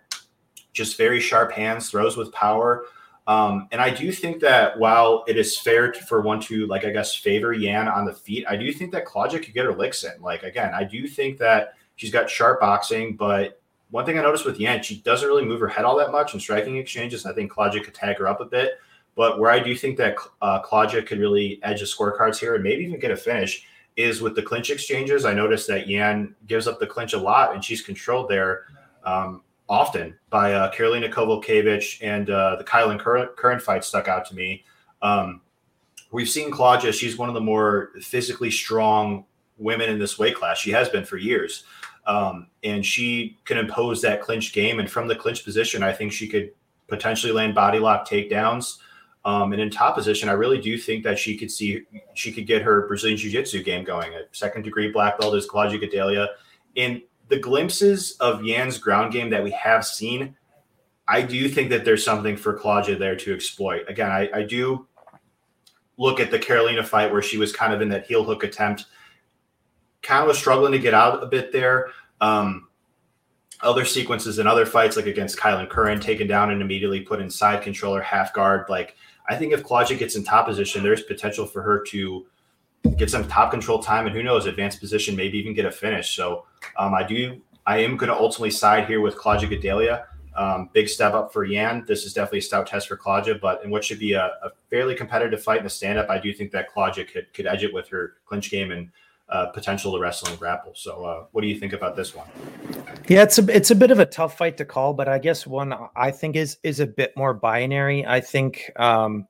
just very sharp hands, throws with power. Um, and I do think that while it is fair to, for one to like I guess favor Yan on the feet, I do think that Claudia could get her licks in. Like again, I do think that she's got sharp boxing, but one thing I noticed with Yan, she doesn't really move her head all that much in striking exchanges. I think Claudia could tag her up a bit. But where I do think that uh, Claudia could really edge the scorecards here and maybe even get a finish is with the clinch exchanges. I noticed that Yan gives up the clinch a lot and she's controlled there. Um, often by uh, Karolina Kowalkiewicz and uh, the Kailin Curran, Curran fight stuck out to me. Um, we've seen Claudia; she's one of the more physically strong women in this weight class. She has been for years, um, and she can impose that clinch game. And from the clinch position, I think she could potentially land body lock takedowns. Um, and in top position, I really do think that she could see she could get her Brazilian Jiu Jitsu game going. A second degree black belt is Claudia Gadelha. And the glimpses of Yan's ground game that we have seen, I do think that there's something for Claudia there to exploit. Again, I, I do look at the Karolina fight where she was kind of in that heel hook attempt, kind of was struggling to get out a bit there. Um, other sequences in other fights, like against Kailin Curran, taken down and immediately put in side controller, half guard. Like, I think if Claudia gets in top position, there's potential for her to get some top control time, and who knows, advanced position, maybe even get a finish. So um, I do, I am going to ultimately side here with Claudia Gadelha. Um, big step up for Yan. This is definitely a stout test for Claudia, but in what should be a, a fairly competitive fight in the stand up, I do think that Claudia could could edge it with her clinch game and uh, potential to wrestle and grapple. So, uh, what do you think about this one? Yeah, it's a it's a bit of a tough fight to call, but I guess one I think is is a bit more binary. I think um,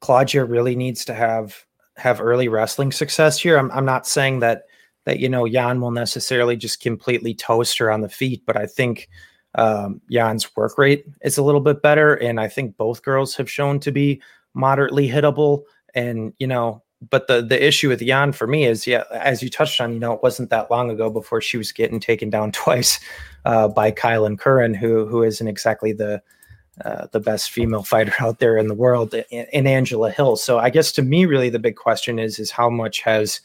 Claudia really needs to have have early wrestling success here. I'm, I'm not saying that that you know Yan will necessarily just completely toast her on the feet, but I think um, Yan's work rate is a little bit better, and I think both girls have shown to be moderately hittable. And you know, but the the issue with Jan for me is, yeah, as you touched on, you know, it wasn't that long ago before she was getting taken down twice uh, by Kailin Curran, who who isn't exactly the uh, the best female fighter out there in the world in, Angela Hill. So I guess to me, really the big question is is how much has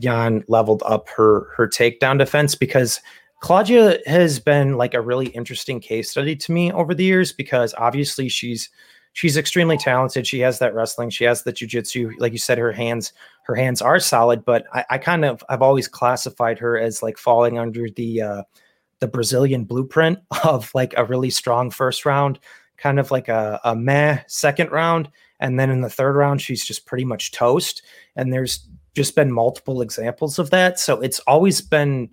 Jan leveled up her her takedown defense because Claudia has been like a really interesting case study to me over the years because obviously she's she's extremely talented. She has that wrestling, she has the jujitsu. Like you said, her hands her hands are solid, but I, I kind of I've always classified her as like falling under the uh, the Brazilian blueprint of like a really strong first round, kind of like a, a meh second round. And then in the third round, she's just pretty much toast. And there's just been multiple examples of that. So it's always been,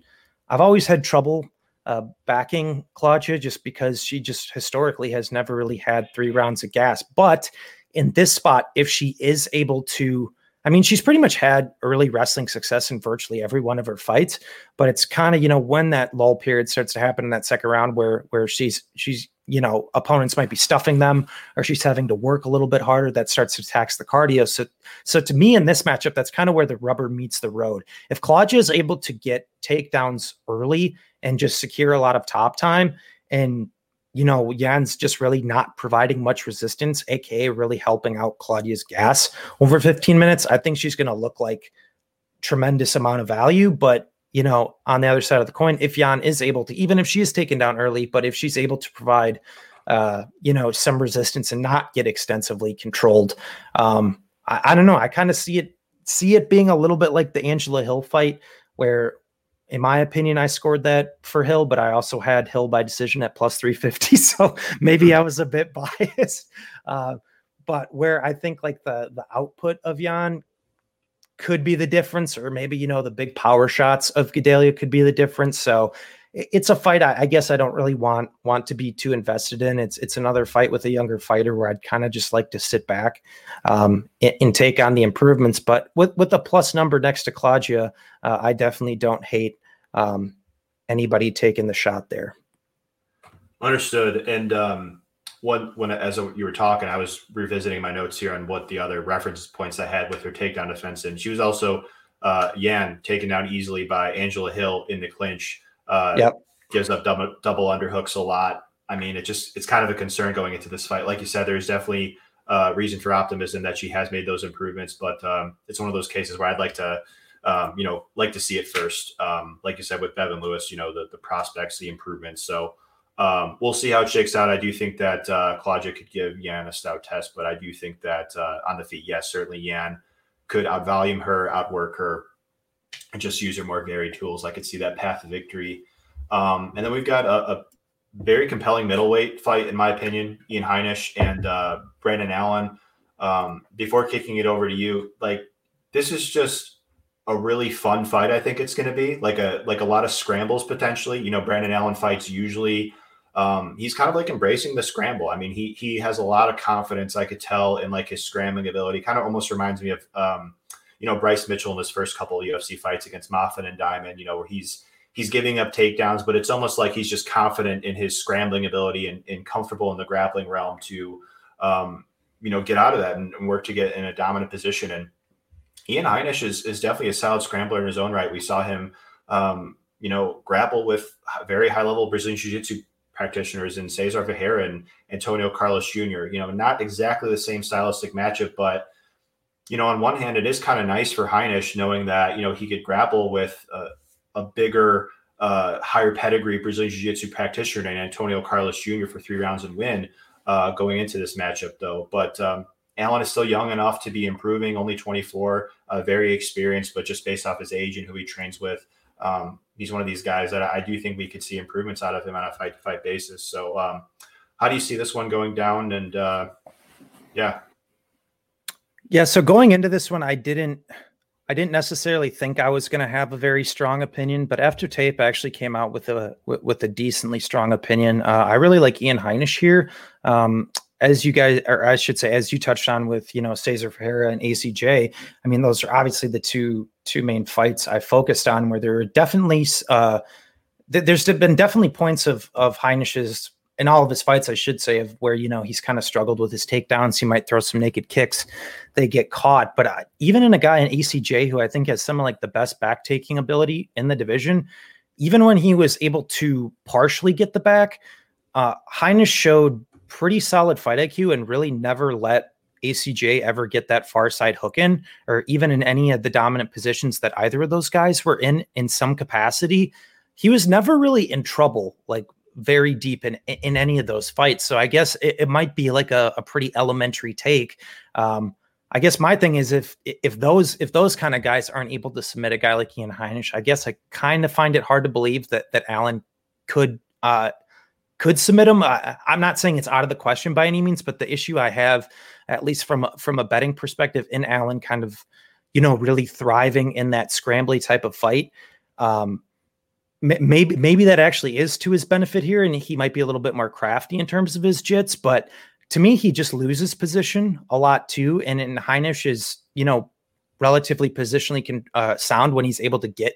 I've always had trouble uh, backing Claudia just because she just historically has never really had three rounds of gas. But in this spot, if she is able to I mean, she's pretty much had early wrestling success in virtually every one of her fights, but it's kind of you know when that lull period starts to happen in that second round where where she's she's you know opponents might be stuffing them or she's having to work a little bit harder that starts to tax the cardio. So so to me in this matchup, that's kind of where the rubber meets the road. If Claudia is able to get takedowns early and just secure a lot of top time and you know, Yan's just really not providing much resistance, aka really helping out Claudia's gas over 15 minutes. I think she's going to look like tremendous amount of value, but you know, on the other side of the coin, if Yan is able to, even if she is taken down early, but if she's able to provide, uh, you know, some resistance and not get extensively controlled, um, I, I don't know. I kind of see it see it being a little bit like the Angela Hill fight, where in my opinion, I scored that for Hill, but I also had Hill by decision at plus 350. So maybe hmm. I was a bit biased. Uh, but where I think like the the output of Jan could be the difference, or maybe you know the big power shots of Gadelha could be the difference. So it's a fight I, I, guess I don't really want want to be too invested in. It's it's another fight with a younger fighter where I'd kind of just like to sit back um, and, and, take on the improvements. But with with the plus number next to Claudia, uh, I definitely don't hate um, anybody taking the shot there. Understood. And um, when when as you were talking, I was revisiting my notes here on what the other reference points I had with her takedown defense, and she was also uh, Yan taken down easily by Angela Hill in the clinch. Uh, yep. Gives up double, double underhooks a lot. I mean, it just it's kind of a concern going into this fight. Like you said, there's definitely uh, reason for optimism that she has made those improvements, but um, it's one of those cases where I'd like to, um, you know, like to see it first. Um, like you said with Bevon Lewis, you know, the the prospects, the improvements. So um, we'll see how it shakes out. I do think that uh, Claudia could give Yan a stout test, but I do think that uh, on the feet, yes, certainly Yan could outvolume her, outwork her, and just use her more varied tools. I could see that path to victory. Um, and then we've got a, a, very compelling middleweight fight, in my opinion, Ian Heinisch and uh, Brandon Allen. Um, before kicking it over to you, like this is just a really fun fight. I think it's going to be like a like a lot of scrambles potentially. You know, Brandon Allen fights usually. Um, he's kind of like embracing the scramble. I mean, he he has a lot of confidence. I could tell in like his scrambling ability. Kind of almost reminds me of um, you know Bryce Mitchell in his first couple of UFC fights against Moffett and Diamond. You know where he's he's giving up takedowns, but it's almost like he's just confident in his scrambling ability and, and comfortable in the grappling realm to um, you know get out of that and, and, work to get in a dominant position. And Ian Heinisch is is definitely a solid scrambler in his own right. We saw him um, you know grapple with very high level Brazilian Jiu Jitsu practitioners in Cesar Ferreira and Antonio Carlos Jr. You know, not exactly the same stylistic matchup, but you know, on one hand, it is kind of nice for Heinisch knowing that you know he could grapple with a, a bigger, uh, higher pedigree Brazilian Jiu-Jitsu practitioner than Antonio Carlos Jr. for three rounds and win uh, going into this matchup, though. But um, Allen is still young enough to be improving, only 24, uh, very experienced, but just based off his age and who he trains with, um, he's one of these guys that I do think we could see improvements out of him on a fight-to-fight basis. So, um, how do you see this one going down? And uh, yeah, yeah, so going into this one, I didn't I didn't necessarily think I was going to have a very strong opinion, but after tape, I actually came out with a with, a decently strong opinion. Uh, I really like Ian Heinisch here. Um, as you guys, or I should say, as you touched on with you know Cesar Ferreira and ACJ. I mean, those are obviously the two two main fights I focused on, where there are definitely uh, th- there's been definitely points of of Heinisch's in all of his fights, I should say, of where you know he's kind of struggled with his takedowns. He might throw some naked kicks, they get caught. But uh, even in a guy in ACJ who I think has some of like the best back taking ability in the division, even when he was able to partially get the back, uh, Heinisch showed pretty solid fight IQ and really never let ACJ ever get that far side hook in, or even in any of the dominant positions that either of those guys were in in some capacity. He was never really in trouble, like very deep in in any of those fights. So I guess it, it might be like a, a pretty elementary take. Um, I guess my thing is if if those if those kind of guys aren't able to submit a guy like Ian Heinisch, I guess I kind of find it hard to believe that that Allen could uh, could submit him. I, am not saying it's out of the question by any means, but the issue I have, at least from from a betting perspective, in Allen kind of you know really thriving in that scrambly type of fight. Um, maybe maybe that actually is to his benefit here, and he might be a little bit more crafty in terms of his jits. But to me, he just loses position a lot too. And in Heinisch is you know relatively positionally can uh, sound when he's able to get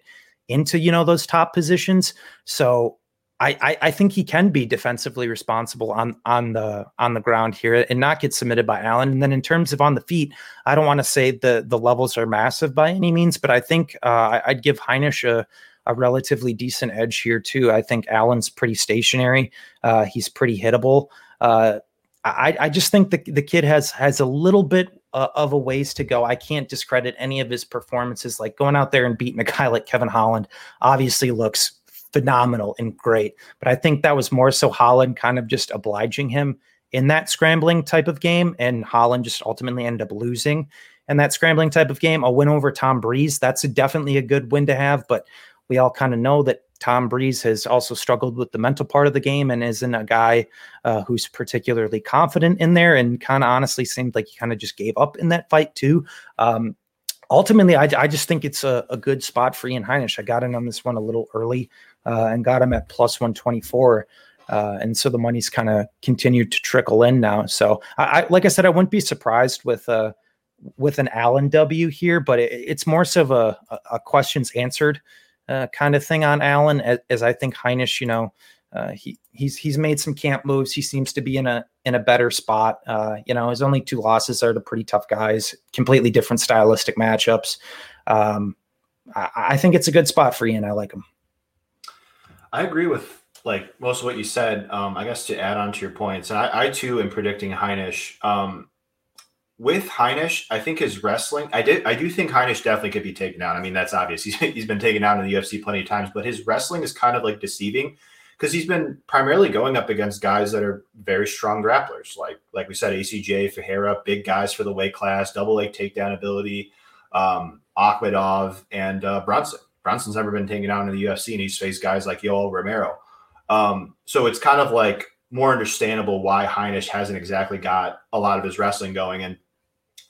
into you know those top positions. So I, I, I think he can be defensively responsible on on the on the ground here and not get submitted by Allen. And then in terms of on the feet, I don't want to say the the levels are massive by any means, but I think uh, I'd give Heinisch a a relatively decent edge here too. I think Allen's pretty stationary. Uh, he's pretty hittable. Uh, I, I, just think the, the kid has has a little bit uh, of a ways to go. I can't discredit any of his performances. Like going out there and beating a guy like Kevin Holland, obviously looks phenomenal and great. But I think that was more so Holland kind of just obliging him in that scrambling type of game, and Holland just ultimately ended up losing in that scrambling type of game. A win over Tom Breese, that's a, definitely a good win to have. But we all kind of know that Tom Breese has also struggled with the mental part of the game and isn't a guy uh, who's particularly confident in there and kind of honestly seemed like he kind of just gave up in that fight too. Um, ultimately, I, I just think it's a, a good spot for Ian Heinisch. I got in on this one a little early uh, and got him at plus 124. Uh, and so the money's kind of continued to trickle in now. So I, I, like I said, I wouldn't be surprised with uh with an Allen W here, but it, it's more so of a, a questions answered uh, kind of thing on Allen, as, as I think Heinisch, you know, uh, he he's he's made some camp moves. He seems to be in a in a better spot. Uh, you know, his only two losses are to pretty tough guys, completely different stylistic matchups. Um, I, I think it's a good spot for Ian. I like him. I agree with like most of what you said. Um, I guess to add on to your points, I, I too am predicting Heinisch. Um, with Heinisch, I think his wrestling, I did, I do think Heinisch definitely could be taken down. I mean, that's obvious. He's, he's been taken down in the UFC plenty of times, but his wrestling is kind of like deceiving because he's been primarily going up against guys that are very strong grapplers, like like we said, ACJ, Ferreira, big guys for the weight class, double leg takedown ability, um, Akhmedov, and uh, Brunson. Brunson's never been taken down in the UFC, and he's faced guys like Yoel Romero. Um, so it's kind of like more understandable why Heinisch hasn't exactly got a lot of his wrestling going. And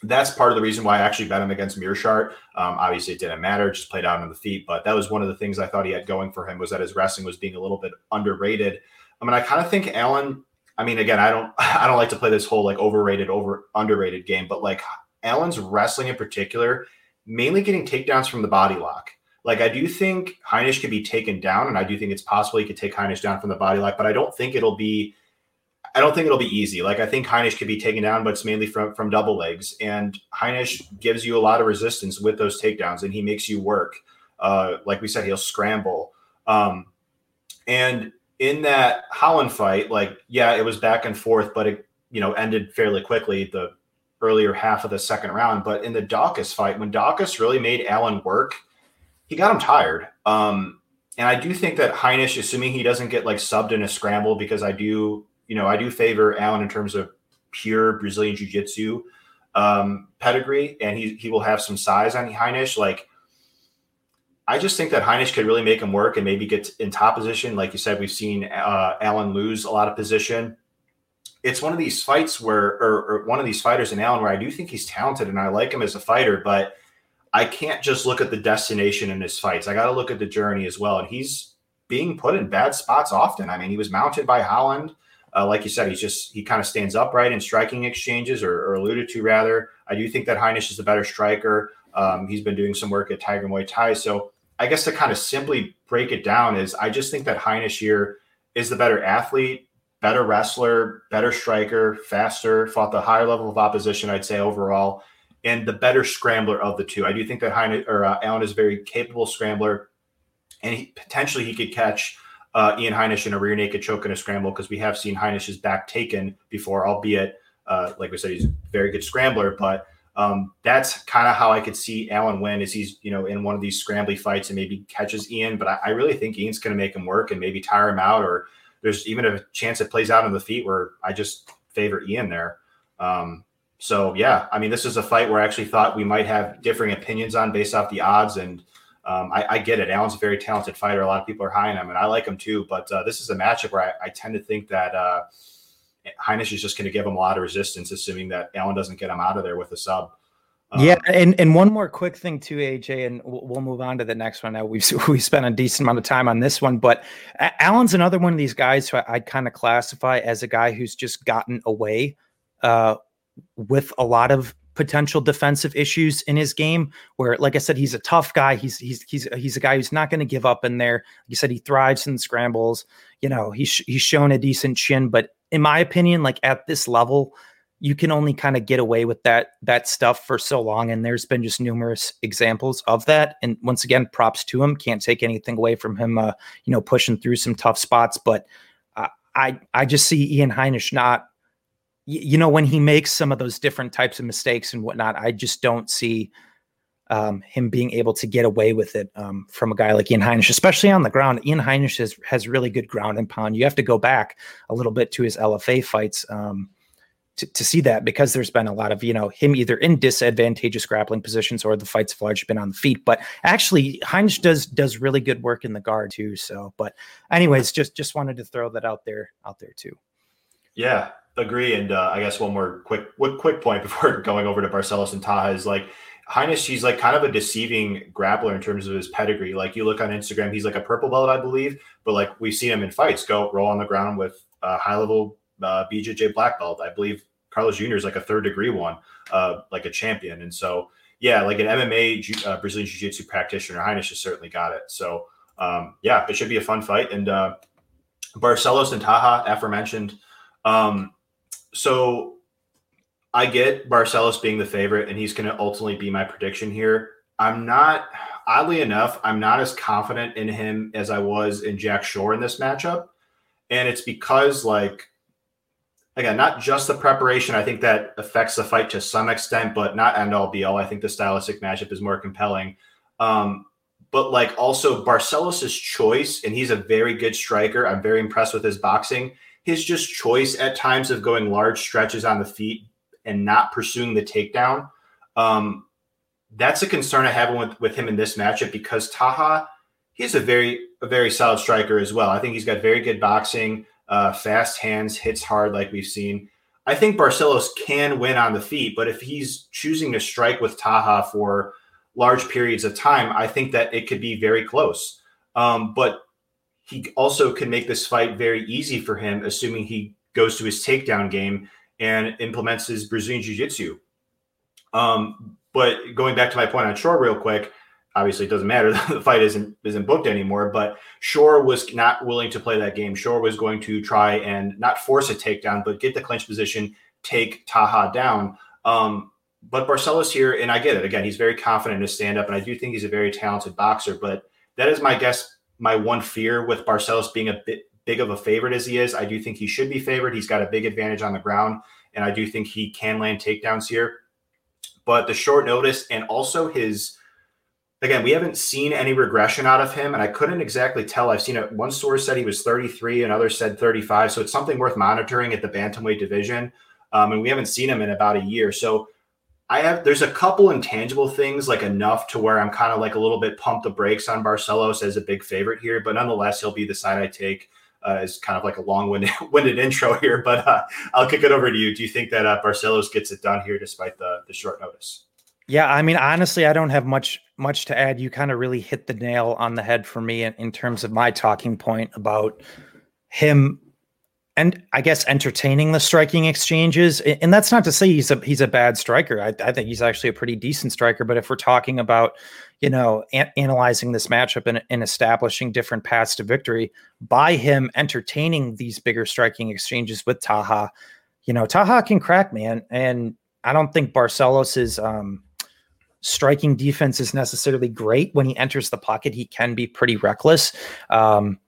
that's part of the reason why I actually bet him against Meerschaert. Um, obviously, it didn't matter; just played out on the feet. But that was one of the things I thought he had going for him was that his wrestling was being a little bit underrated. I mean, I kind of think Allen. I mean, again, I don't, I don't like to play this whole like overrated, over underrated game, but like Allen's wrestling in particular, mainly getting takedowns from the body lock. Like I do think Heinisch could be taken down, and I do think it's possible he could take Heinisch down from the body lock, but I don't think it'll be I don't think it'll be easy. Like I think Heinisch could be taken down, but it's mainly from from double legs. And Heinisch gives you a lot of resistance with those takedowns, and he makes you work. Uh, like we said, he'll scramble. Um, and in that Holland fight, like yeah, it was back and forth, but it you know ended fairly quickly. The earlier half of the second round, but in the Daukaus fight, when Daukaus really made Allen work, he got him tired. Um, and I do think that Heinisch, assuming he doesn't get like subbed in a scramble, because I do you know, I do favor Allen in terms of pure Brazilian Jiu Jitsu um, pedigree, and he he will have some size on Heinisch. Like, I just think that Heinisch could really make him work and maybe get in top position. Like you said, we've seen uh, Allen lose a lot of position. It's one of these fights where, or, or one of these fighters in Allen, where I do think he's talented and I like him as a fighter, but I can't just look at the destination in his fights. I got to look at the journey as well. And he's being put in bad spots often. I mean, he was mounted by Holland. Uh, like you said, he's just he kind of stands upright in striking exchanges, or, or, alluded to rather. I do think that Heinisch is a better striker. Um, he's been doing some work at Tiger Muay Thai. So I guess to kind of simply break it down is I just think that Heinisch here is the better athlete, better wrestler, better striker, faster, fought the higher level of opposition, I'd say overall, and the better scrambler of the two. I do think that Heinisch or uh, Allen is a very capable scrambler, and he, potentially he could catch uh, Ian Heinisch in a rear naked choke in a scramble because we have seen Heinisch's back taken before, albeit, uh, like we said, he's a very good scrambler. But um, that's kind of how I could see Allen win is he's, you know, in one of these scrambly fights and maybe catches Ian. But I, I really think Ian's going to make him work and maybe tire him out. Or there's even a chance it plays out on the feet where I just favor Ian there. Um, so, yeah, I mean, this is a fight where I actually thought we might have differing opinions on based off the odds. And um, I, I, get it. Allen's a very talented fighter. A lot of people are high on him, and I like him too. But uh, this is a matchup where I, I tend to think that uh, Heinisch is just going to give him a lot of resistance, assuming that Allen doesn't get him out of there with a sub. Um, yeah, and and one more quick thing too, AJ, and we'll move on to the next one. Now we've we spent a decent amount of time on this one, but Allen's another one of these guys who I, would kind of classify as a guy who's just gotten away uh, with a lot of potential defensive issues in his game where like i said he's a tough guy. He's he's he's he's a guy who's not going to give up in there. Like you said he thrives in scrambles. You know he's he's shown a decent chin but in my opinion like at this level you can only kind of get away with that that stuff for so long. And there's been just numerous examples of that. And once again props to him. Can't take anything away from him uh you know pushing through some tough spots. But uh, i i just see ian heinisch not you know, when he makes some of those different types of mistakes and whatnot, I just don't see um, him being able to get away with it um, from a guy like Ian Heinisch, especially on the ground. Ian Heinisch has, has really good ground and pound. You have to go back a little bit to his LFA fights um, to, to see that because there's been a lot of, you know, him either in disadvantageous grappling positions or the fights have largely been on the feet. But actually, Heinisch does does really good work in the guard too. So, but anyways, just just wanted to throw that out there out there too. Yeah, agree. And uh, I guess one more quick quick point before going over to Barcelos and Taha is like Heinisch, he's like kind of a deceiving grappler in terms of his pedigree. Like you look on Instagram, he's like a purple belt, I believe, but like we've seen him in fights go roll on the ground with a high level uh, BJJ black belt. I believe Carlos Jr. is like a third degree one, uh, like a champion. And so, yeah, like an MMA uh, Brazilian Jiu Jitsu practitioner, Heinisch has certainly got it. So, um, yeah, it should be a fun fight. And uh, Barcelos and Taha, aforementioned. Um, so I get Barcelos being the favorite, and he's going to ultimately be my prediction here. I'm not, oddly enough, I'm not as confident in him as I was in Jack Shore in this matchup. And it's because, like, again, not just the preparation. I think that affects the fight to some extent, but not end all be all. I think the stylistic matchup is more compelling. Um, but like also Barcelos's choice, and he's a very good striker. I'm very impressed with his boxing. His just choice at times of going large stretches on the feet and not pursuing the takedown. Um, that's a concern I have with, with him in this matchup because Taha, he's a very a very solid striker as well. I think he's got very good boxing, uh, fast hands, hits hard like we've seen. I think Barcelos can win on the feet, but if he's choosing to strike with Taha for large periods of time, I think that it could be very close. Um, but he also can make this fight very easy for him, assuming he goes to his takedown game and implements his Brazilian Jiu Jitsu. Um, but going back to my point on Shore, real quick, obviously it doesn't matter. the fight isn't isn't booked anymore. But Shore was not willing to play that game. Shore was going to try and not force a takedown, but get the clinch position, take Taha down. Um, but Barcelos here, and I get it. Again, he's very confident in his stand up, and I do think he's a very talented boxer. But that is my guess. My one fear with Barcelos being a bit big of a favorite as he is, I do think he should be favored. He's got a big advantage on the ground, and I do think he can land takedowns here. But the short notice and also his again, we haven't seen any regression out of him, and I couldn't exactly tell. I've seen it. One source said he was 33, another said 35. So it's something worth monitoring at the bantamweight division. Um, and we haven't seen him in about a year. So I have there's a couple intangible things like enough to where I'm kind of like a little bit pumped the brakes on Barcelos as a big favorite here, but nonetheless, he'll be the side I take uh, kind of like a long-winded winded intro here, but uh, I'll kick it over to you. Do you think that uh, Barcelos gets it done here despite the the short notice? Yeah, I mean, honestly, I don't have much much to add. You kind of really hit the nail on the head for me in, in terms of my talking point about him and I guess entertaining the striking exchanges. And that's not to say he's a he's a bad striker. I, I think he's actually a pretty decent striker. But if we're talking about, you know, analyzing this matchup and, and establishing different paths to victory by him entertaining these bigger striking exchanges with Taha, you know, Taha can crack, man. And I don't think Barcelos's um, striking defense is necessarily great when he enters the pocket. He can be pretty reckless. Um,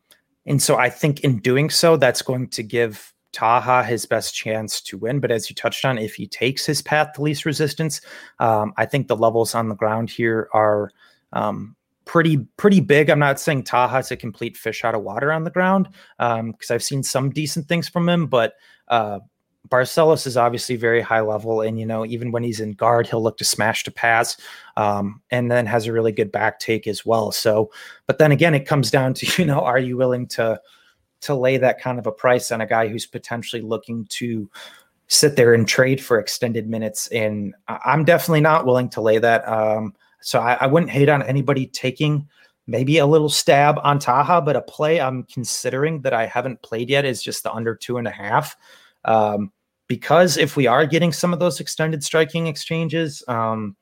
and so I think in doing so, that's going to give Taha his best chance to win. But as you touched on, if he takes his path to least resistance, um, I think the levels on the ground here are um, pretty pretty big. I'm not saying Taha's a complete fish out of water on the ground because um, I've seen some decent things from him, but uh, Barcelos is obviously very high level, and you know even when he's in guard, he'll look to smash to pass, um, and then has a really good back take as well. So, but then again, it comes down to you know, are you willing to to lay that kind of a price on a guy who's potentially looking to sit there and trade for extended minutes? And I'm definitely not willing to lay that. Um, so I, I wouldn't hate on anybody taking maybe a little stab on Taha, but a play I'm considering that I haven't played yet is just the under two and a half. Um, because if we are getting some of those extended striking exchanges, um,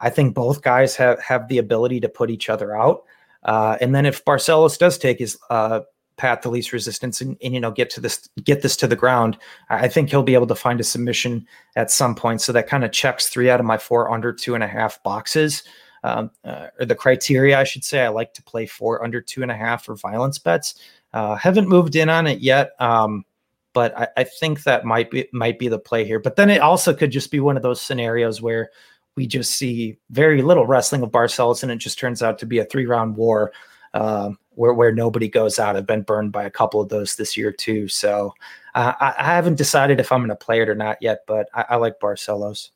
I think both guys have, have the ability to put each other out. Uh, and then if Barcelos does take his uh, path to least resistance and, and, you know get to this get this to the ground, I think he'll be able to find a submission at some point. So that kind of checks three out of my four under two and a half boxes. Um, uh, or the criteria, I should say. I like to play four under two and a half for violence bets. Uh, haven't moved in on it yet. Um, but I, I, think that might be might be the play here. But then it also could just be one of those scenarios where we just see very little wrestling of Barcelos, and it just turns out to be a three round war uh, where where nobody goes out. I've been burned by a couple of those this year too. So uh, I, I, haven't decided if I'm going to play it or not yet, but I, I like Barcelos.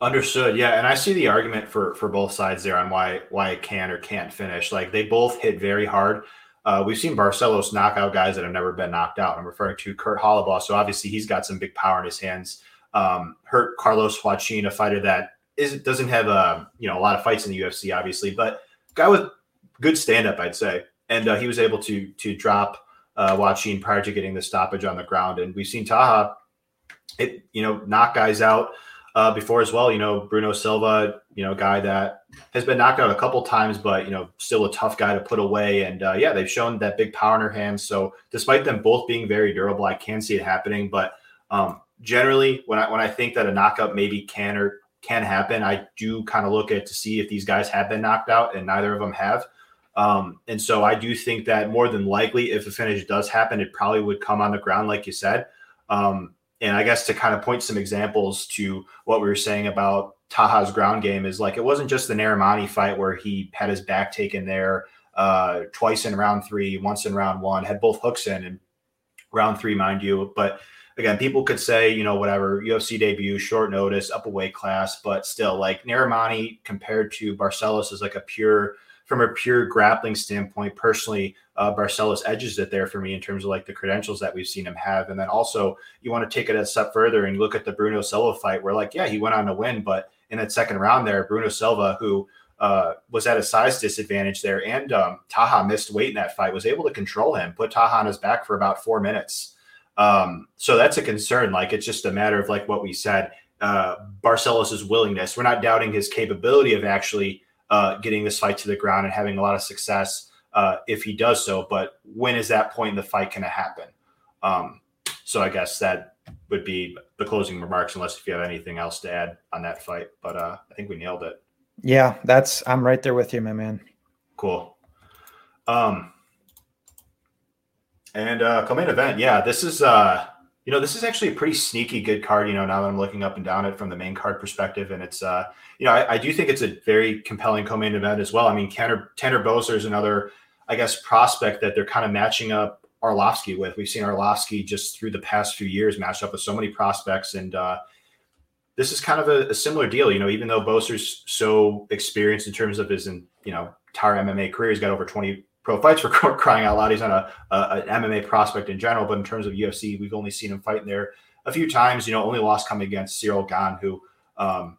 Understood. Yeah, and I see the argument for for both sides there on why why it can or can't finish. Like they both hit very hard. Uh, we've seen Barcelos knock out guys that have never been knocked out. I'm referring to Kurt Holobaugh. So obviously he's got some big power in his hands. Um, hurt Carlos Huachin, a fighter that is doesn't have a you know a lot of fights in the UFC, obviously, but guy with good stand up, I'd say, and uh, he was able to to drop uh, Huachin prior to getting the stoppage on the ground, and we've seen Taha, it you know knock guys out uh, before as well. You know Bruno Silva, you know guy that has been knocked out a couple times, but you know still a tough guy to put away, and uh, yeah, they've shown that big power in their hands. So despite them both being very durable, I can see it happening, but. Um, generally, when I when I think that a knockout maybe can or can happen. I do kind of look at to see if these guys have been knocked out, and neither of them have. Um, and so I do think that more than likely, if a finish does happen, it probably would come on the ground, like you said. Um, and I guess to kind of point some examples to what we were saying about Taha's ground game is like it wasn't just the Narimani fight where he had his back taken there uh, twice in round three, once in round one, had both hooks in and round three, mind you. But again, people could say, you know, whatever UFC debut, short notice, up a weight class, but still, like Narimani compared to Barcelos is like a pure, from a pure grappling standpoint. Personally, uh, Barcelos edges it there for me in terms of like the credentials that we've seen him have. And then also, you want to take it a step further and look at the Bruno Silva fight, where like, yeah, he went on to win, but in that second round there, Bruno Silva, who uh, was at a size disadvantage there, and um, Taha missed weight in that fight, was able to control him, put Taha on his back for about four minutes. Um, so that's a concern. Like it's just a matter of like what we said, uh, Barcelos's willingness. We're not doubting his capability of actually uh, getting this fight to the ground and having a lot of success uh, if he does so. But when is that point in the fight going to happen? Um, so I guess that would be the closing remarks, unless if you have anything else to add on that fight. But uh, I think we nailed it. Yeah, that's I'm right there with you, my man. Cool. Um, and uh, co-main event, yeah, this is uh, you know, this is actually a pretty sneaky good card. You know, now that I'm looking up and down it from the main card perspective, and it's uh, you know, I, I do think it's a very compelling co-main event as well. I mean, Tanner Tanner Boser is another, I guess, prospect that they're kind of matching up Arlovsky with. We've seen Arlovsky just through the past few years match up with so many prospects, and uh, this is kind of a, a, similar deal. You know, even though Boser's so experienced in terms of his, you know, entire MMA career, he's got over 20 pro fights for crying out loud. He's not a, a, an MMA prospect in general, but in terms of UFC, we've only seen him fight there a few times. You know, only lost coming against Ciryl Gane, who um,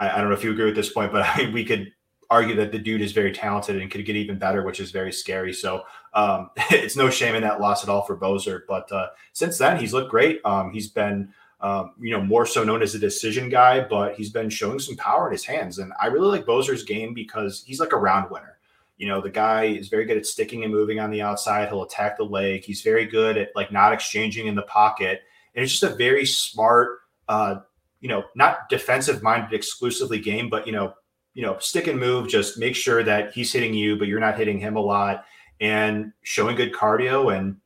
I, I, don't know if you agree with this point, but I we could argue that the dude is very talented and could get even better, which is very scary. So um, it's no shame in that loss at all for Boser. But uh, since then, he's looked great. Um, he's been um, you know, more so known as a decision guy, but he's been showing some power in his hands. And I really like Boser's game because he's like a round winner. You know, the guy is very good at sticking and moving on the outside. He'll attack the leg. He's very good at like not exchanging in the pocket. And it's just a very smart, uh, you know, not defensive minded exclusively game, but you know, you know, stick and move. Just make sure that he's hitting you, but you're not hitting him a lot, and showing good cardio and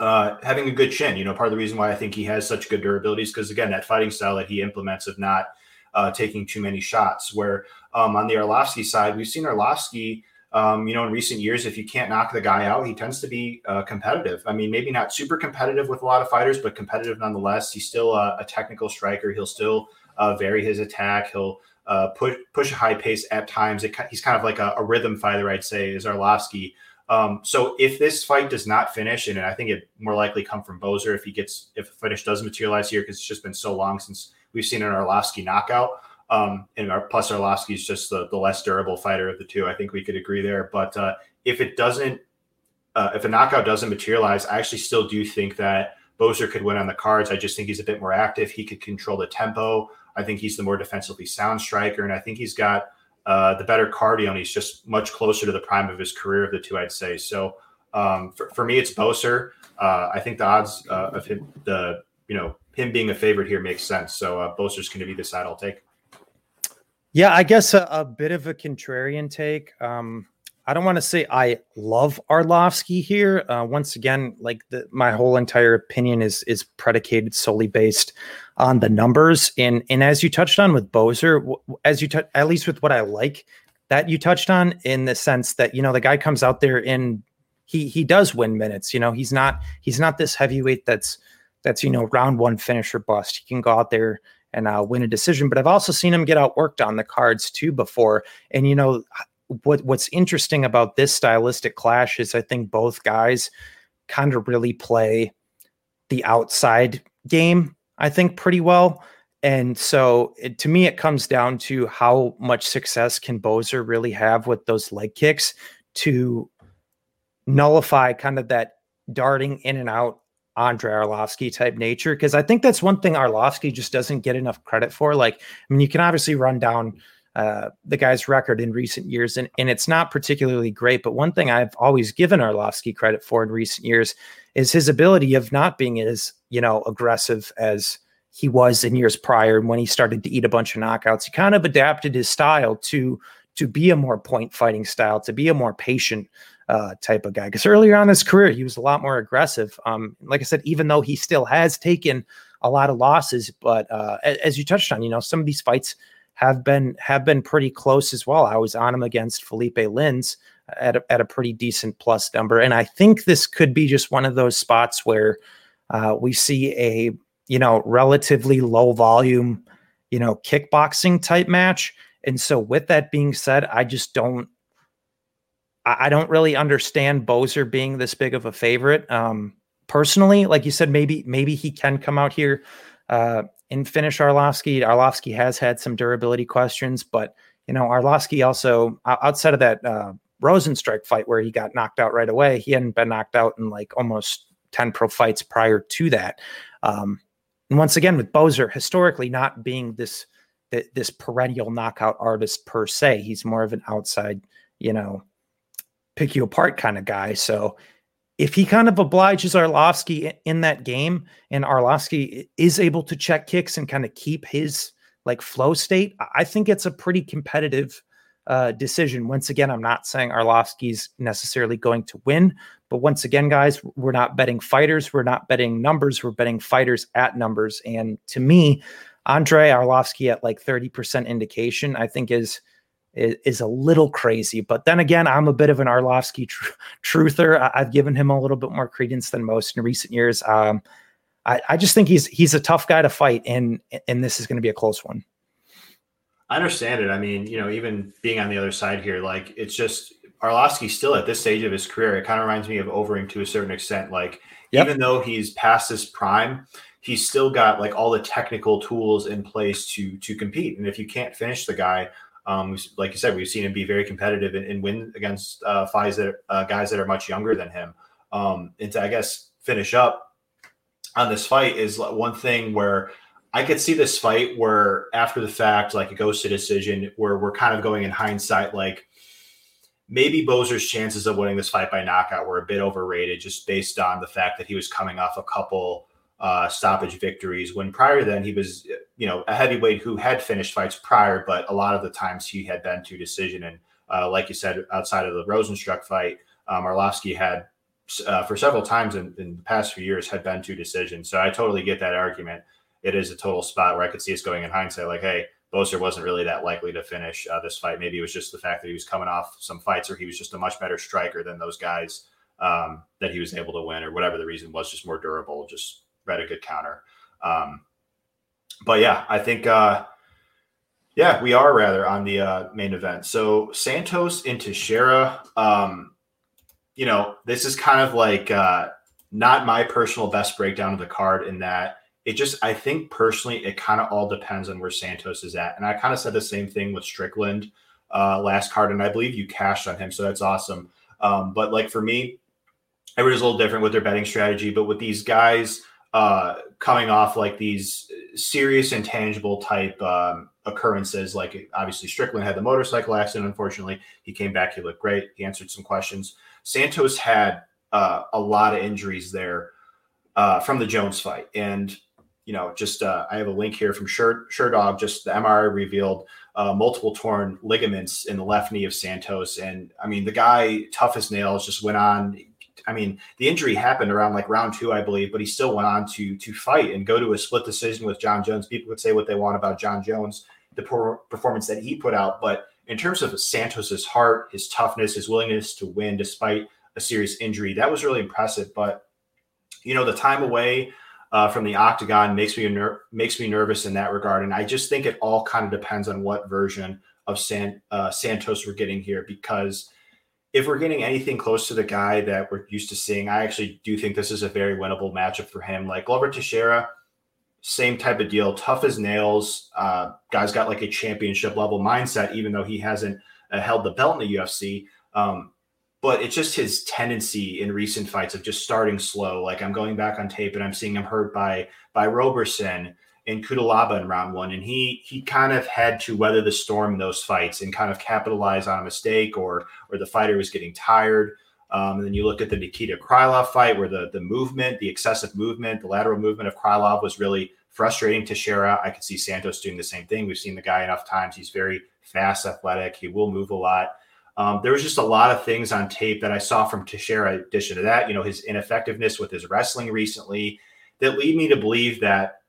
uh, having a good chin. You know, part of the reason why I think he has such good durability is because again, that fighting style that he implements of not uh, taking too many shots. Where um, on the Arlovsky side, we've seen Arlovsky um, you know, in recent years, if you can't knock the guy out, he tends to be uh, competitive. I mean, maybe not super competitive with a lot of fighters, but competitive nonetheless. He's still a, a technical striker. He'll still uh, vary his attack. He'll uh, push push a high pace at times. It, he's kind of like a, a, rhythm fighter, I'd say, is Arlovsky. Um, so if this fight does not finish, and I think it more likely come from Boser if he gets if a finish does materialize here because it's just been so long since we've seen an Arlovsky knockout. Um, and our, plus is just the, the less durable fighter of the two. I think we could agree there. But uh, if it doesn't, uh, if a knockout doesn't materialize, I actually still do think that Boser could win on the cards. I just think he's a bit more active. He could control the tempo. I think he's the more defensively sound striker, and I think he's got uh, the better cardio, and he's just much closer to the prime of his career of the two, I'd say. So um, for, for, me, it's Boser. Uh, I think the odds uh, of him, the you know him being a favorite here makes sense. So uh, Boser's going to be the side I'll take. Yeah, I guess a, a bit of a contrarian take. Um, I don't want to say I love Arlovsky here. Uh, once again, like the, my whole entire opinion is is predicated solely based on the numbers. And and as you touched on with Boser, as you touch, at least with what I like that you touched on, in the sense that you know the guy comes out there and he he does win minutes. You know, he's not he's not this heavyweight that's that's you know round one finisher bust. He can go out there and uh, win a decision. But I've also seen him get outworked on the cards too before. And you know what what's interesting about this stylistic clash is I think both guys kind of really play the outside game. I think pretty well. And so it, to me, it comes down to how much success can Boser really have with those leg kicks to nullify kind of that darting in and out Andrei Arlovski type nature. Because I think that's one thing Arlovski just doesn't get enough credit for. Like, I mean, you can obviously run down uh, the guy's record in recent years, and, and it's not particularly great. But one thing I've always given Arlovski credit for in recent years is his ability of not being as, you know, aggressive as he was in years prior. And when he started to eat a bunch of knockouts, he kind of adapted his style to to be a more point fighting style, to be a more patient uh, type of guy. Because earlier on his career, he was a lot more aggressive. Um, like I said, even though he still has taken a lot of losses, but uh, as you touched on, you know, some of these fights have been have been pretty close as well. I was on him against Felipe Lins at a, at a pretty decent plus number, and I think this could be just one of those spots where uh, we see a you know, relatively low volume, you know, kickboxing type match. And so with that being said, I just don't I don't really understand Boser being this big of a favorite. Um, personally, like you said, maybe maybe he can come out here uh, and finish Arlovski. Arlovski has had some durability questions, but you know, Arlovski also outside of that uh, Rozenstruik fight where he got knocked out right away, he hadn't been knocked out in like almost ten pro fights prior to that. Um, and once again, with Boser historically not being this this perennial knockout artist per se, he's more of an outside, you know, pick you apart kind of guy. So if he kind of obliges Arlovski in that game, and Arlovski is able to check kicks and kind of keep his like flow state, I think it's a pretty competitive uh, decision. Once again, I'm not saying Arlovski's necessarily going to win, but once again, guys, we're not betting fighters. We're not betting numbers. We're betting fighters at numbers. And to me, Andre Arlovski at like 30% indication, I think is, is, is a little crazy. But then again, I'm a bit of an Arlovski tr- truther. I, have given him a little bit more credence than most in recent years. Um, I, I just think he's he's a tough guy to fight, and and this is going to be a close one. I understand it. I mean, you know, even being on the other side here, like it's just Arlovski still at this stage of his career, it kind of reminds me of Overeem to a certain extent. Like, yep. even though he's past his prime, he's still got like all the technical tools in place to to compete. And if you can't finish the guy, um, like you said, we've seen him be very competitive and, and win against uh, guys that uh, guys that are much younger than him. Um, and to I guess finish up on this fight is one thing where I could see this fight where after the fact, like it goes to decision, where we're kind of going in hindsight, like maybe Boser's chances of winning this fight by knockout were a bit overrated just based on the fact that he was coming off a couple uh, stoppage victories when prior then he was, you know, a heavyweight who had finished fights prior, but a lot of the times he had been to decision. And uh, like you said, outside of the Rozenstruik fight, um, Arlovski had uh, for several times in, in, the past few years had been to decision. So I totally get that argument. It is a total spot where I could see us going in hindsight, like, hey, Boser wasn't really that likely to finish uh, this fight. Maybe it was just the fact that he was coming off some fights, or he was just a much better striker than those guys um, that he was able to win, or whatever the reason was, just more durable, just read a good counter. Um, but yeah, I think, uh, yeah, we are rather on the uh, main event. So Santos into Teixeira. Um, you know, this is kind of like uh, not my personal best breakdown of the card in that it just I think personally it kind of all depends on where Santos is at. And I kind of said the same thing with Strickland uh, last card, and I believe you cashed on him, so that's awesome. Um, but like for me, everybody's a little different with their betting strategy. But with these guys uh, coming off like these serious intangible type um, occurrences, like obviously Strickland had the motorcycle accident. Unfortunately, he came back. He looked great. He answered some questions. Santos had uh, a lot of injuries there uh, from the Jones fight, and you know, just uh, I have a link here from Sherdog. Just the MRI revealed uh, multiple torn ligaments in the left knee of Santos, and I mean, the guy tough as nails just went on. I mean, the injury happened around like round two, I believe, but he still went on to to fight and go to a split decision with Jon Jones. People could say what they want about Jon Jones, the poor performance that he put out, but in terms of Santos's heart, his toughness, his willingness to win despite a serious injury, that was really impressive. But you know, the time away uh, from the octagon makes me ner- makes me nervous in that regard. And I just think it all kind of depends on what version of San- uh, Santos we're getting here. Because if we're getting anything close to the guy that we're used to seeing, I actually do think this is a very winnable matchup for him. Like Glover Teixeira, same type of deal, tough as nails. Uh, guy's got like a championship level mindset, even though he hasn't uh, held the belt in the UFC. Um, but it's just his tendency in recent fights of just starting slow. Like I'm going back on tape and I'm seeing him hurt by by Roberson and Cutelaba in round one, and he he kind of had to weather the storm in those fights and kind of capitalize on a mistake or or the fighter was getting tired. Um, and then you look at the Nikita Krylov fight, where the the movement, the excessive movement, the lateral movement of Krylov was really frustrating to Teixeira. I could see Santos doing the same thing. We've seen the guy enough times. He's very fast, athletic. He will move a lot. Um, there was just a lot of things on tape that I saw from Teixeira. Addition to that, you know, his ineffectiveness with his wrestling recently, that lead me to believe that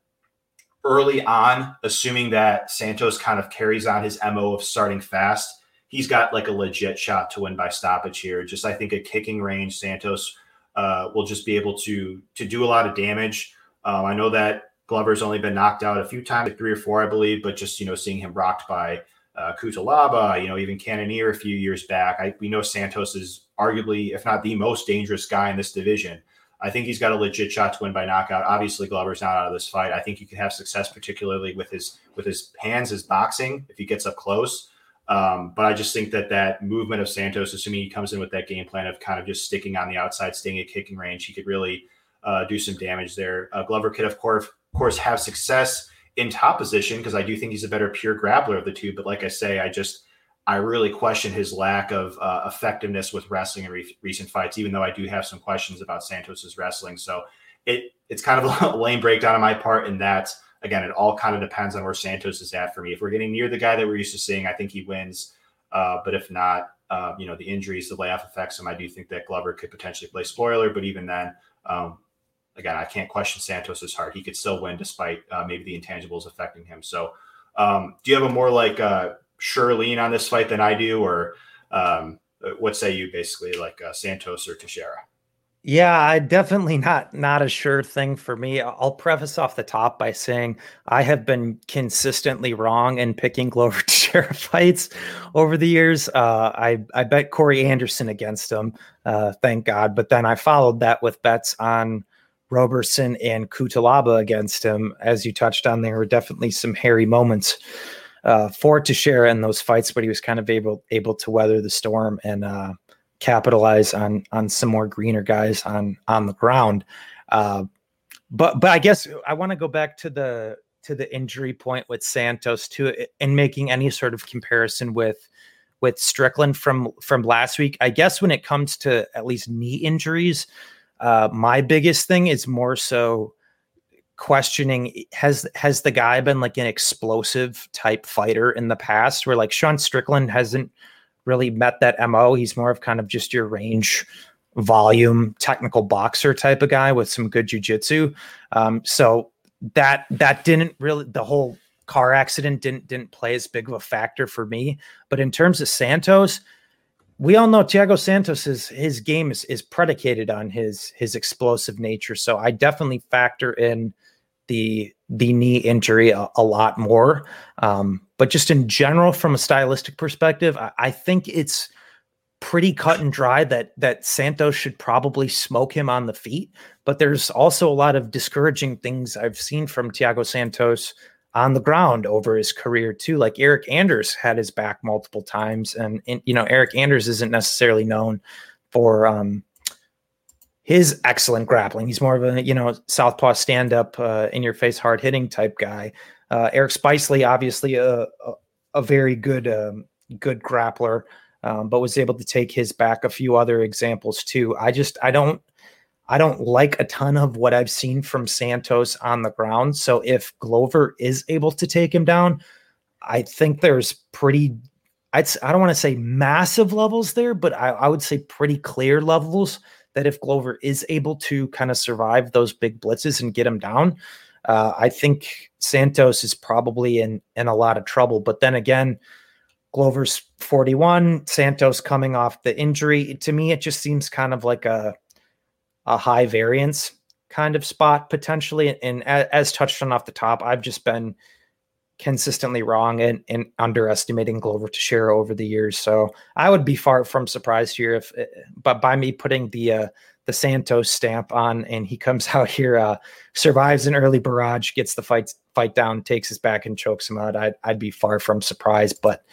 early on, assuming that Santos kind of carries on his mo of starting fast, he's got like a legit shot to win by stoppage here. Just I think a kicking range, Santos uh, will just be able to to do a lot of damage. Um, I know that Glover's only been knocked out a few times, like three or four, I believe, but just you know seeing him rocked by uh, Cutelaba, you know, even Cannonier a few years back. I, we know Santos is arguably, if not the most dangerous guy in this division. I think he's got a legit shot to win by knockout. Obviously, Glover's not out of this fight. I think he could have success, particularly with his with his hands, his boxing, if he gets up close. Um, but I just think that that movement of Santos, assuming he comes in with that game plan of kind of just sticking on the outside, staying at kicking range, he could really uh, do some damage there. Uh, Glover could, of course, of course, have success in top position because I do think he's a better pure grappler of the two. But like I say, I just I really question his lack of uh, effectiveness with wrestling in re- recent fights, even though I do have some questions about Santos's wrestling. So it it's kind of a lame breakdown on my part in that again, it all kind of depends on where Santos is at for me. If we're getting near the guy that we're used to seeing, I think he wins. Uh, but if not, uh, you know, the injuries, the layoff affects him. I do think that Glover could potentially play spoiler, but even then, um, again, I can't question Santos's heart. He could still win despite uh, maybe the intangibles affecting him. So, um, do you have a more like uh, sure lean on this fight than I do, or um, what say you basically like uh, Santos or Teixeira? Yeah, I definitely not not a sure thing for me. I'll preface off the top by saying I have been consistently wrong in picking Glover Teixeira fights over the years. Uh, I I bet Corey Anderson against him, uh, thank God. But then I followed that with bets on Roberson and Cutelaba against him. As you touched on, there were definitely some hairy moments uh, for share in those fights, but he was kind of able able to weather the storm and uh, capitalize on on some more greener guys on on the ground. Uh, but but I guess I want to go back to the to the injury point with Santos too, and making any sort of comparison with with Strickland from from last week. I guess when it comes to at least knee injuries, uh, my biggest thing is more so questioning has has the guy been like an explosive type fighter in the past where like Sean Strickland hasn't really met that MO. He's more of kind of just your range volume technical boxer type of guy with some good jujitsu. Um, so that that didn't really the whole car accident didn't didn't play as big of a factor for me. But in terms of Santos, we all know Thiago Santos is his game is, is predicated on his his explosive nature. So I definitely factor in the the knee injury a, a lot more. Um, but just in general, from a stylistic perspective, I, I, think it's pretty cut and dry that that Santos should probably smoke him on the feet. But there's also a lot of discouraging things I've seen from Thiago Santos on the ground over his career too. Like Eric Anders had his back multiple times, and, and you know Eric Anders isn't necessarily known for um, his excellent grappling. He's more of a you know southpaw stand up, uh, in your face, hard hitting type guy. Uh, Eric Spicely, obviously a, a, a very good um, good grappler, um, but was able to take his back. A few other examples too. I just I don't I don't like a ton of what I've seen from Santos on the ground. So if Glover is able to take him down, I think there's pretty I'd, I don't want to say massive levels there, but I, I would say pretty clear levels that if Glover is able to kind of survive those big blitzes and get him down, uh, I think Santos is probably in in a lot of trouble. But then again, Glover's 41, Santos coming off the injury. To me, it just seems kind of like a a high variance kind of spot potentially. And as, as touched on off the top, I've just been consistently wrong and, underestimating Glover Teixeira over the years. So I would be far from surprised here if, eh, but by me putting the uh, the Santos stamp on, and he comes out here, uh, survives an early barrage, gets the fight fight down, takes his back and chokes him out. I'd I'd be far from surprised, but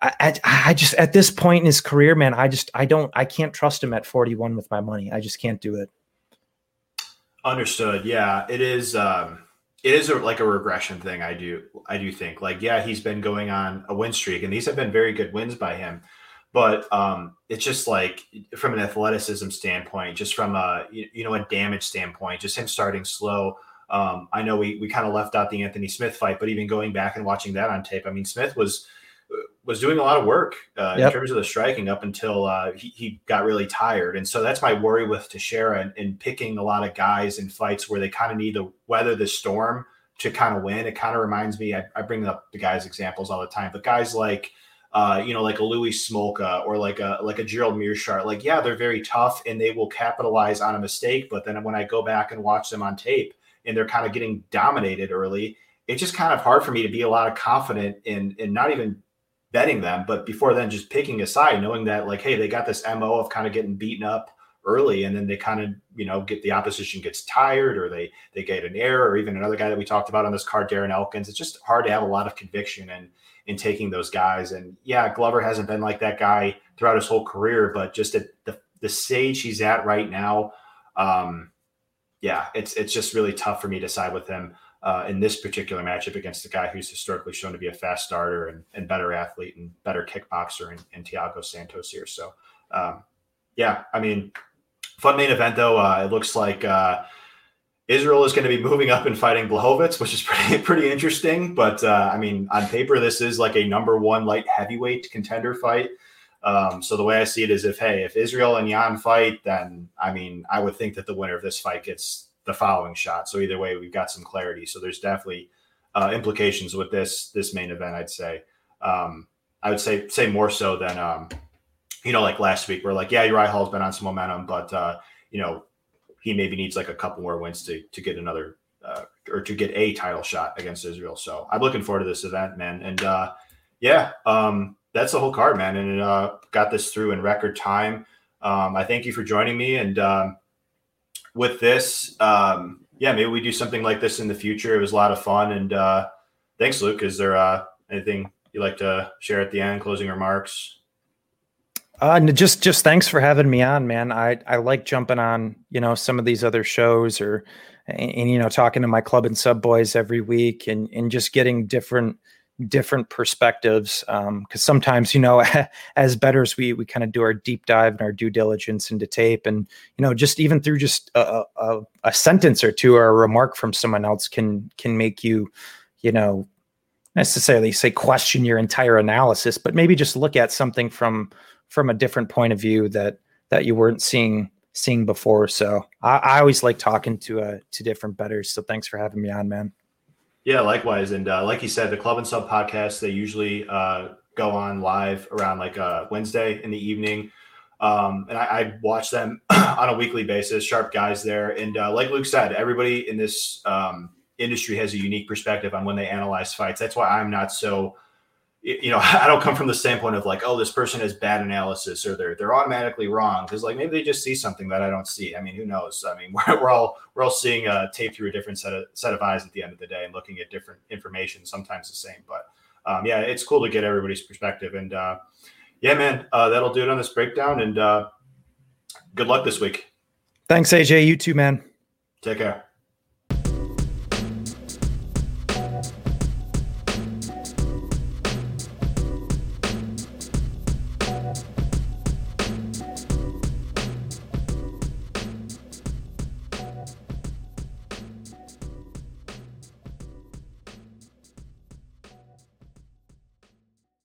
I, I, I just at this point in his career, man, I just I don't I can't trust him at 41 with my money. I just can't do it. Understood. Yeah, it is. Um, it is a, like a regression thing. I do. I do think like yeah, he's been going on a win streak, and these have been very good wins by him. But um, it's just like from an athleticism standpoint, just from a you know a damage standpoint, just him starting slow. Um, I know we we kind of left out the Anthony Smith fight, but even going back and watching that on tape, I mean Smith was was doing a lot of work uh, yep. in terms of the striking up until uh, he, he got really tired. And so that's my worry with Teixeira and, and picking a lot of guys in fights where they kind of need to weather the storm to kind of win. It kind of reminds me, I, I, bring up the guys' examples all the time, but guys like, uh, you know, like a Louis Smolka or like a like a Gerald Meerschaert, like yeah, they're very tough and they will capitalize on a mistake. But then when I go back and watch them on tape and they're kind of getting dominated early, it's just kind of hard for me to be a lot of confident in in not even betting them, but before then, just picking a side, knowing that like, hey, they got this mo of kind of getting beaten up early, and then they kind of you know get the opposition gets tired, or they they get an error, or even another guy that we talked about on this card, Darren Elkins. It's just hard to have a lot of conviction and in, in taking those guys. And yeah, Glover hasn't been like that guy throughout his whole career, but just at the the stage he's at right now, um, yeah, it's it's just really tough for me to side with him uh, in this particular matchup against a guy who's historically shown to be a fast starter and, and better athlete and better kickboxer in, in Thiago Santos here. So, um, yeah, I mean, fun main event though. Uh, it looks like uh, Israel is going to be moving up and fighting Blachowicz, which is pretty pretty interesting. But uh, I mean, on paper, this is like a number one light heavyweight contender fight. Um, so the way I see it is, if hey, if Israel and Jan fight, then I mean, I would think that the winner of this fight gets the following shot. So either way, we've got some clarity. So there's definitely uh, implications with this this main event. I'd say. Um, I would say say more so than um, you know, like last week, We're like yeah, Uriah Hall's been on some momentum, but uh, you know, he maybe needs like a couple more wins to to get another uh, or to get a title shot against Israel. So I'm looking forward to this event, man. And uh, yeah, um, that's the whole card, man. And uh, got this through in record time. Um, I thank you for joining me, and um, with this, um, yeah, maybe we do something like this in the future. It was a lot of fun. And uh, thanks, Luke. Is there uh, anything you'd like to share at the end? Closing remarks? Uh, just just thanks for having me on, man. I I like jumping on, you know, some of these other shows or and, and you know talking to my club and sub boys every week and and just getting different different perspectives because um, sometimes you know as betters we we kind of do our deep dive and our due diligence into tape and you know just even through just a, a, a, sentence or two or a remark from someone else can can make you you know necessarily say question your entire analysis but maybe just look at something from from a different point of view that that you weren't seeing seeing before. So i, I always like talking to uh to different betters so thanks for having me on man yeah, likewise. And uh, like you said, the Club and Sub podcast, they usually uh, go on live around like uh, Wednesday in the evening. Um, and I, I, watch them on a weekly basis, sharp guys there. And uh, like Luke said, everybody in this um, industry has a unique perspective on when they analyze fights. That's why I'm not so you know, I don't come from the standpoint of like, oh, this person has bad analysis or they're they're automatically wrong because like maybe they just see something that I don't see. I mean, who knows? I mean, we're, we're all we're all seeing a tape through a different set of set of eyes at the end of the day and looking at different information, sometimes the same. But um, yeah, it's cool to get everybody's perspective. And uh, yeah, man, uh, that'll do it on this breakdown. And uh, good luck this week. Thanks, AJ. You too, man. Take care.